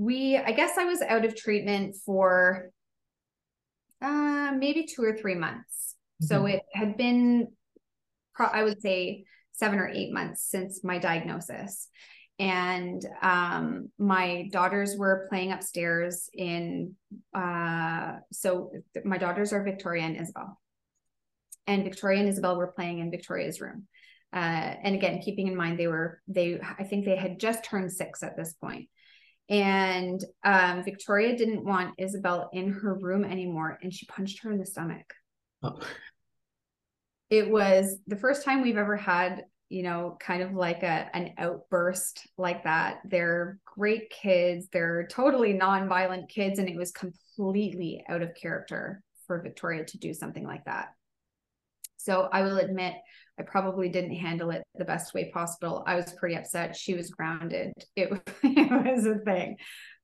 B: we i guess i was out of treatment for uh maybe two or three months. Mm-hmm. so it had been i would say seven or eight months since my diagnosis. And um, my daughters were playing upstairs in uh, so my daughters are victoria and isabel. And victoria and isabel were playing in victoria's room. Uh, and again keeping in mind they were they i think they had just turned six at this point and um, victoria didn't want isabel in her room anymore and she punched her in the stomach. Oh. it was the first time we've ever had you know kind of like a an outburst like that. They're great kids. They're totally non-violent kids and it was completely out of character for victoria to do something like that. So i will admit I probably didn't handle it the best way possible. I was pretty upset. She was grounded. It, it was a thing.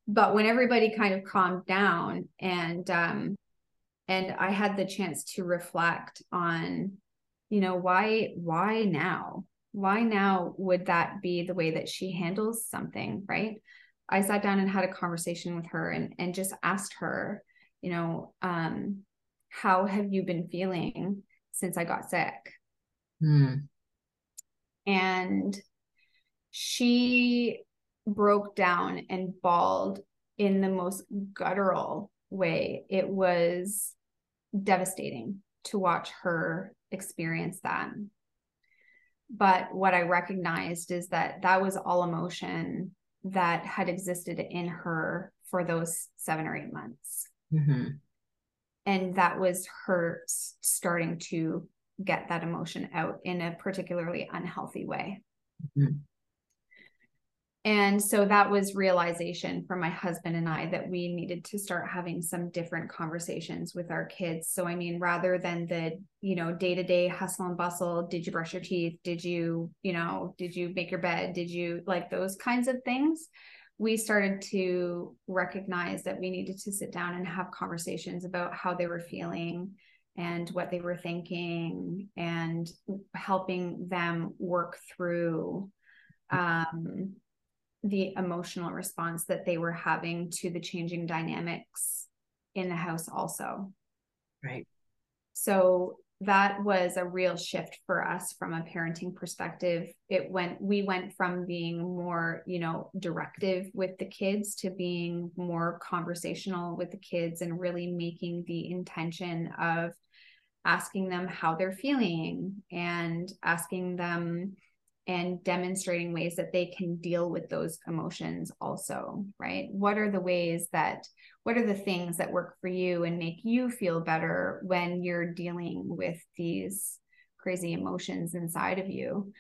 B: But when everybody kind of calmed down and um and I had the chance to reflect on, you know, why why now? Why now would that be the way that she handles something, right? I sat down and had a conversation with her and and just asked her, you know, um, how have you been feeling since I got sick? Mm. And she broke down and bawled in the most guttural way. It was devastating to watch her experience that. But what I recognized is that that was all emotion that had existed in her for those seven or eight months. Mm-hmm. And that was her starting to get that emotion out in a particularly unhealthy way. Mm-hmm. And so that was realization for my husband and I that we needed to start having some different conversations with our kids. So, I mean, rather than the, you know, day to day hustle and bustle, did you brush your teeth? Did you, you know, did you make your bed? Did you like those kinds of things? We started to recognize that we needed to sit down and have conversations about how they were feeling and what they were thinking and helping them work through um, the emotional response that they were having to the changing dynamics in the house also.
A: Right.
B: So that was a real shift for us from a parenting perspective. It went we went from being more you know directive with the kids to being more conversational with the kids and really making the intention of asking them how they're feeling and asking them and demonstrating ways that they can deal with those emotions also right? What are the ways that what are the things that work for you and make you feel better when you're dealing with these crazy emotions inside of you?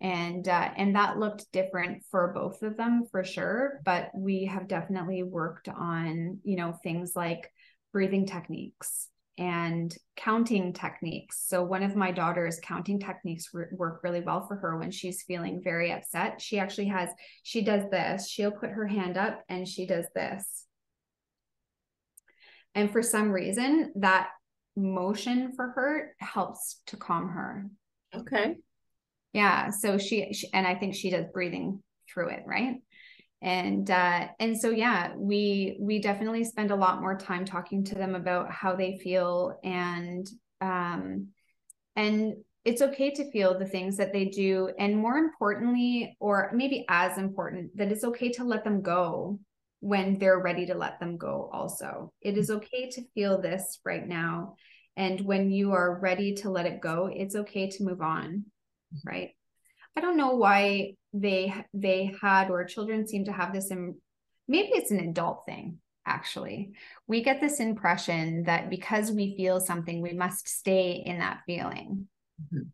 B: And uh, and that looked different for both of them for sure but we have definitely worked on you know things like breathing techniques and counting techniques. So, one of my daughter's counting techniques re- work really well for her when she's feeling very upset. She actually has, she does this. She'll put her hand up and she does this. And for some reason, that motion for her helps to calm her.
A: Okay.
B: Yeah. So she, she and I think she does breathing through it, right? And uh, and so yeah we we definitely spend a lot more time talking to them about how they feel and um and it's okay to feel the things that they do and more importantly or maybe as important that it's okay to let them go when they're ready to let them go also. It is okay to feel this right now and when you are ready to let it go it's okay to move on right? I don't know why they they had or children seem to have this in maybe it's an adult thing actually we get this impression that because we feel something we must stay in that feeling mm-hmm.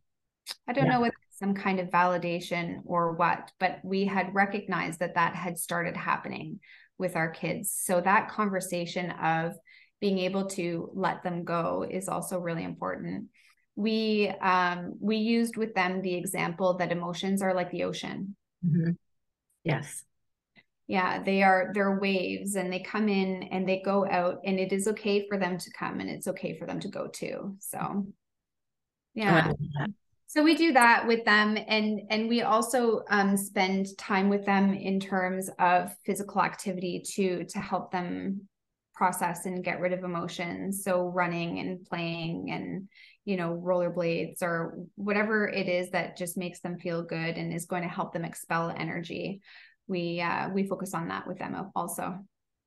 B: i don't yeah. know what some kind of validation or what but we had recognized that that had started happening with our kids so that conversation of being able to let them go is also really important we um, we used with them the example that emotions are like the ocean.
A: Mm-hmm. Yes.
B: Yeah, they are they're waves and they come in and they go out and it is okay for them to come and it's okay for them to go too. So yeah. So we do that with them and and we also um, spend time with them in terms of physical activity too to help them process and get rid of emotions. So running and playing and you know, rollerblades or whatever it is that just makes them feel good and is going to help them expel energy. We uh, we focus on that with them also.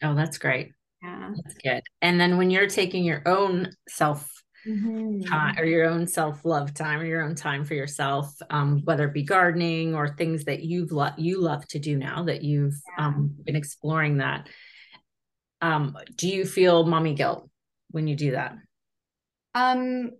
A: Oh, that's great.
B: Yeah.
A: That's good. And then when you're taking your own self mm-hmm. time or your own self-love time or your own time for yourself um, whether it be gardening or things that you've lo- you love to do now that you've yeah. um, been exploring that um, do you feel mommy guilt when you do that
B: um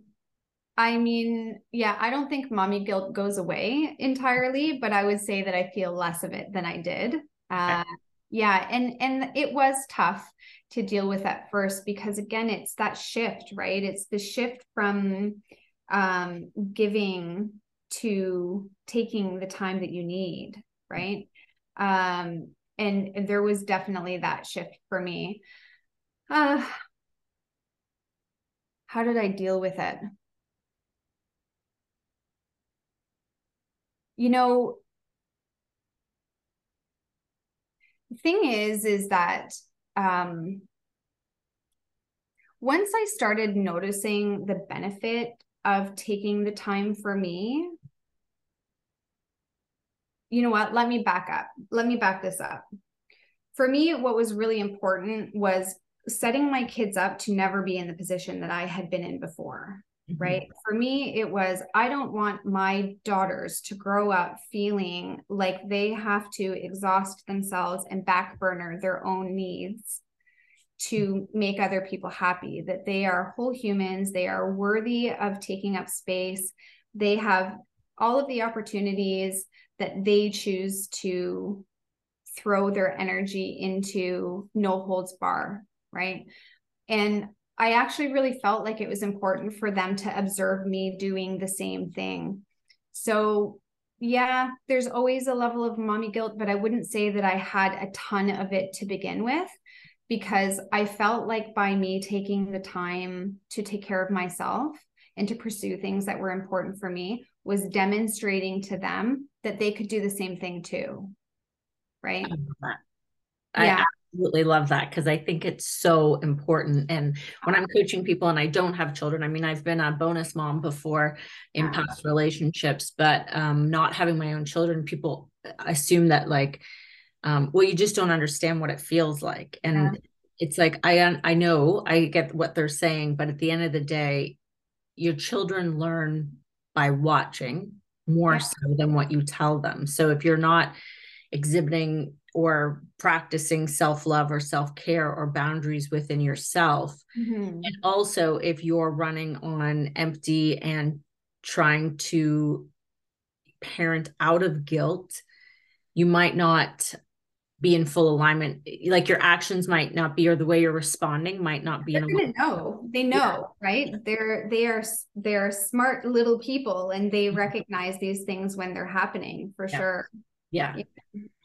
B: I mean, yeah, I don't think mommy guilt goes away entirely, but I would say that I feel less of it than I did. Uh, yeah, and and it was tough to deal with at first because again, it's that shift, right? It's the shift from um, giving to taking the time that you need, right? Um, and, there was definitely that shift for me. Uh, how did I deal with it? you know, the thing is, is that um, once I started noticing the benefit of taking the time for me, you know what? Let me back up. Let me back this up. For me, what was really important was setting my kids up to never be in the position that I had been in before. Mm-hmm. Right. For me, it was I don't want my daughters to grow up feeling like they have to exhaust themselves and back burner their own needs to make other people happy, that they are whole humans, they are worthy of taking up space, they have all of the opportunities that they choose to throw their energy into no holds bar, right? And I actually really felt like it was important for them to observe me doing the same thing. So, yeah, there's always a level of mommy guilt, but I wouldn't say that I had a ton of it to begin with because I felt like by me taking the time to take care of myself and to pursue things that were important for me was demonstrating to them that they could do the same thing too. Right.
A: I yeah absolutely love that because I think it's so important. And when I'm coaching people and I don't have children, I mean, I've been a bonus mom before in past relationships, but um, not having my own children, people assume that like, um, well, you just don't understand what it feels like. And yeah. it's like, I, I know I get what they're saying, but at the end of the day, your children learn by watching more yeah. so than what you tell them. So if you're not exhibiting or practicing self love or self care or boundaries within yourself. Mm-hmm. And also, if you're running on empty and trying to parent out of guilt, you might not be in full alignment like your actions might not be or the way you're responding might not be
B: they're gonna know they know yeah. right they're they are they're smart little people and they mm-hmm. recognize these things when they're happening for
A: yeah.
B: sure
A: yeah.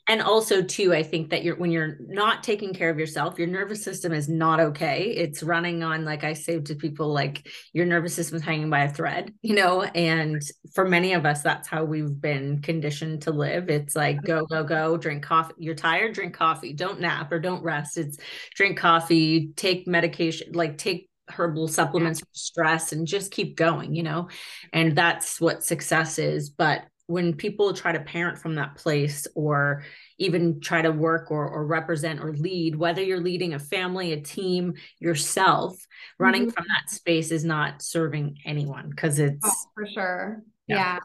A: Yeah and also too i think that you're when you're not taking care of yourself your nervous system is not okay. It's running on like i say to people like your nervous system is hanging by a thread you know? And for many of us that's how we've been conditioned to live. It's like mm-hmm. go go go drink coffee. You're tired? Drink coffee. Don't nap or don't rest. It's drink coffee take medication like take herbal supplements for stress and just keep going you know? And that's what success is. But when people try to parent from that place or even try to work or, or represent or lead, whether you're leading a family, a team, yourself, running mm-hmm. from that space is not serving anyone because it's oh,
B: for sure. Yeah. yeah.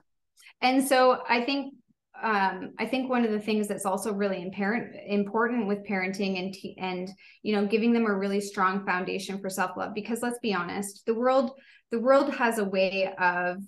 B: And so I think um, I think one of the things that's also really imparent, important with parenting and t- and you know giving them a really strong foundation for self love because let's be honest, the world the world has a way of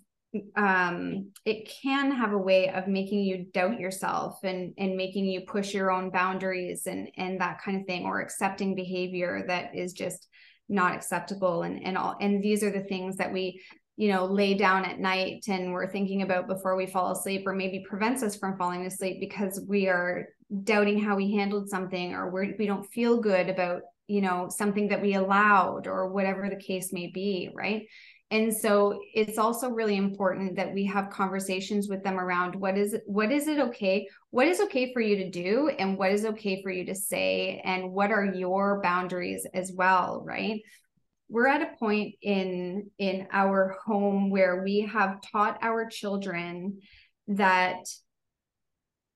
B: um, it can have a way of making you doubt yourself and and making you push your own boundaries and and that kind of thing or accepting behavior that is just not acceptable. And and all and these are the things that we you know lay down at night and we're thinking about before we fall asleep or maybe prevents us from falling asleep because we are doubting how we handled something or we're, we don't feel good about you know something that we allowed or whatever the case may be right and so it's also really important that we have conversations with them around what is what is it okay what is okay for you to do and what is okay for you to say and what are your boundaries as well right? We're at a point in in our home where we have taught our children that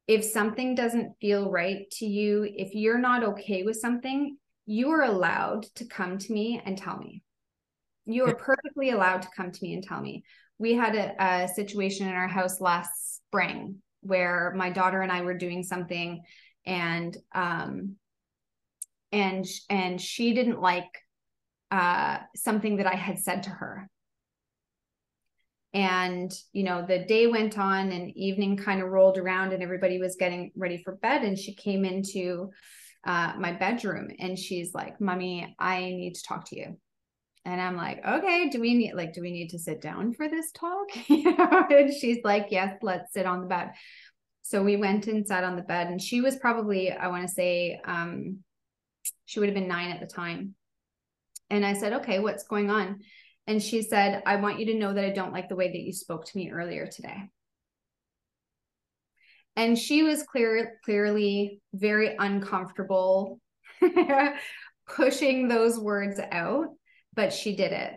B: if something doesn't feel right to you if you're not okay with something you are allowed to come to me and tell me You are perfectly allowed to come to me and tell me. We had a, a situation in our house last spring where my daughter and I were doing something and um and and she didn't like uh something that I had said to her. And you know, the day went on and evening kind of rolled around and everybody was getting ready for bed and she came into uh my bedroom and she's like, "Mommy, I need to talk to you." And I'm like, okay, do we need like, do we need to sit down for this talk? and she's like, yes, let's sit on the bed. So we went and sat on the bed, and she was probably, I want to say, um, she would have been nine at the time. And I said, okay, what's going on? And she said, I want you to know that I don't like the way that you spoke to me earlier today. And she was clear, clearly very uncomfortable pushing those words out, but she did it.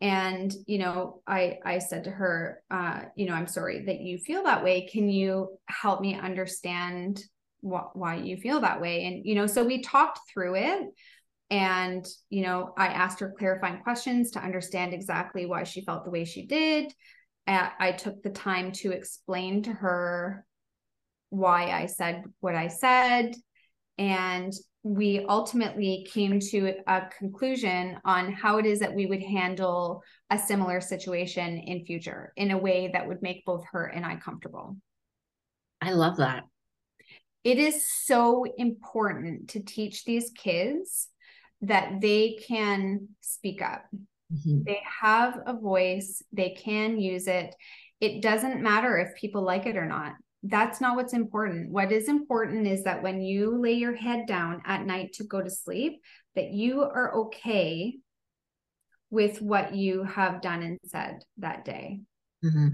B: And you know i i said to her uh you know i'm sorry that you feel that way. Can you help me understand what why you feel that way? And you know so we talked through it. And you know i asked her clarifying questions to understand exactly why she felt the way she did. I took the time to explain to her why i said what i said. And we ultimately came to a conclusion on how it is that we would handle a similar situation in future in a way that would make both her and I comfortable.
A: I love that.
B: It is so important to teach these kids that they can speak up. Mm-hmm. They have a voice, they can use it. It doesn't matter if people like it or not that's not what's important. What is important is that when you lay your head down at night to go to sleep, that you are okay with what you have done and said that day. Mm-hmm.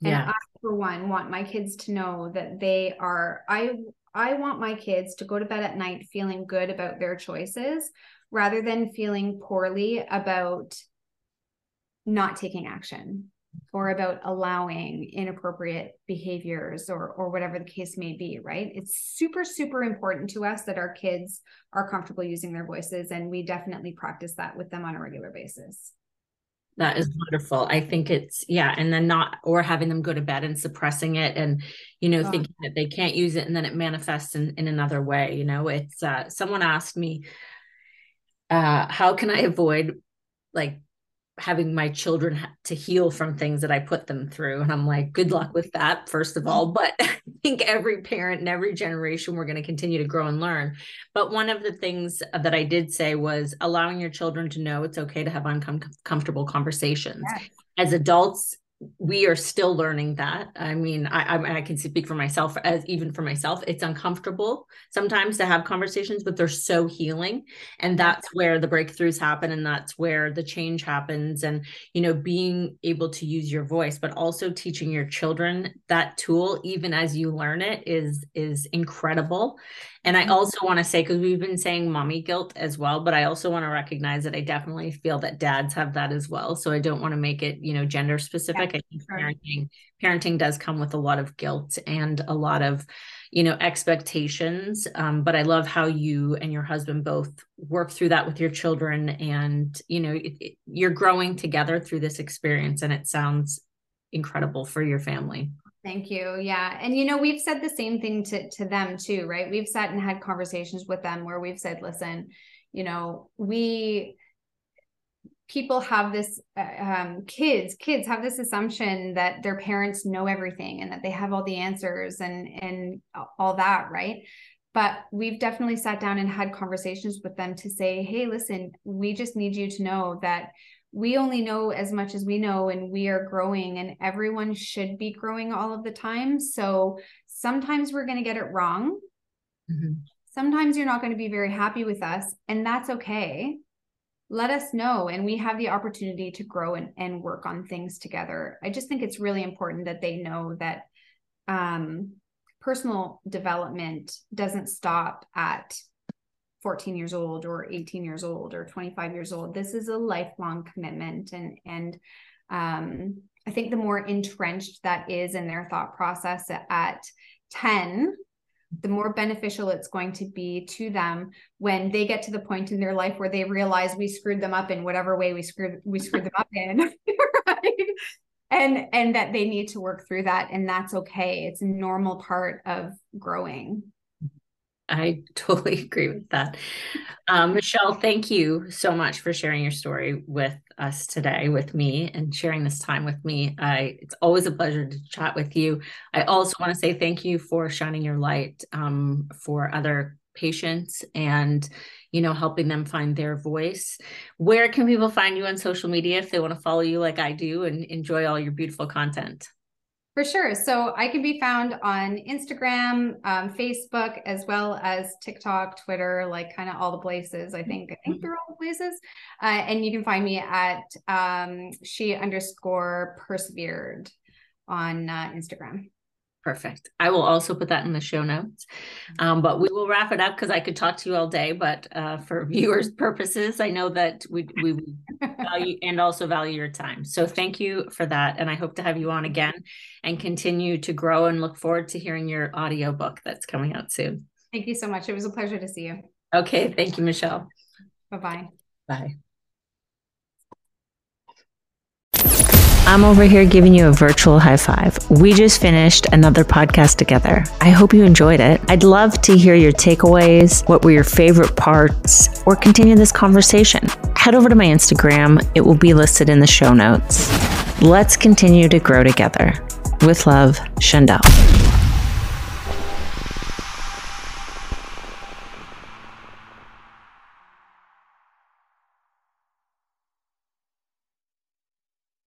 B: Yeah. And I, for one, want my kids to know that they are, I, I want my kids to go to bed at night feeling good about their choices rather than feeling poorly about not taking action or about allowing inappropriate behaviors or or whatever the case may be right? It's super super important to us that our kids are comfortable using their voices and we definitely practice that with them on a regular basis.
A: That is wonderful. I think it's yeah and then not or having them go to bed and suppressing it and you know oh. thinking that they can't use it and then it manifests in, in another way you know? It's uh someone asked me uh how can i avoid like having my children to heal from things that I put them through. And I'm like, good luck with that, first of all. But I think every parent and every generation, we're going to continue to grow and learn. But one of the things that I did say was allowing your children to know it's okay to have uncomfortable conversations. Yes. As adults, we are still learning that. I mean, I, I, I can speak for myself as even for myself, it's uncomfortable sometimes to have conversations, but they're so healing, and that's where the breakthroughs happen, and that's where the change happens. And you know, being able to use your voice, but also teaching your children that tool, even as you learn it, is is incredible. And I mm-hmm. also want to say, because we've been saying mommy guilt as well, but I also want to recognize that I definitely feel that dads have that as well. So I don't want to make it, you know, gender specific. Yeah, I think sure. parenting, parenting does come with a lot of guilt and a lot of, you know, expectations. Um, but I love how you and your husband both work through that with your children. And, you know, it, it, you're growing together through this experience. And it sounds incredible for your family.
B: Thank you. Yeah. And you know, we've said the same thing to to them too, right? We've sat and had conversations with them where we've said, listen, you know, we people have this uh, um, kids kids have this assumption that their parents know everything and that they have all the answers and and all that right but we've definitely sat down and had conversations with them to say hey listen we just need you to know that we only know as much as we know and we are growing and everyone should be growing all of the time. So sometimes we're going to get it wrong. Mm-hmm. sometimes you're not going to be very happy with us and that's okay. Let us know and we have the opportunity to grow and, and work on things together. I just think it's really important that they know that um, personal development doesn't stop at 14 years old or 18 years old or 25 years old this is a lifelong commitment. And and um, i think the more entrenched that is in their thought process at 10 the more beneficial it's going to be to them when they get to the point in their life where they realize we screwed them up in whatever way we screwed we screwed them up in right? And and that they need to work through that and that's okay. It's a normal part of growing
A: I totally agree with that. Um, Michelle, thank you so much for sharing your story with us today, with me, and sharing this time with me. I, it's always a pleasure to chat with you. I also want to say thank you for shining your light um, for other patients and you know helping them find their voice where can people find you on social media if they want to follow you like i do and enjoy all your beautiful content
B: for sure. So I can be found on Instagram, um, Facebook, as well as TikTok, Twitter, like kind of all the places. I think I think mm-hmm. they're all the places. Uh, and you can find me at um, she underscore persevered on uh, Instagram.
A: Perfect. I will also put that in the show notes. Um, but we will wrap it up because I could talk to you all day. But uh, for viewers' purposes, I know that we we value and also value your time. So thank you for that, and I hope to have you on again and continue to grow. And look forward to hearing your audiobook that's coming out soon.
B: Thank you so much. It was a pleasure to see you.
A: Okay. Thank you, Michelle.
B: Bye-bye.
A: Bye. I'm over here giving you a virtual high five. We just finished another podcast together. I hope you enjoyed it. I'd love to hear your takeaways. What were your favorite parts? Or continue this conversation. Head over to my Instagram, it will be listed in the show notes. Let's continue to grow together. With love, Shandel.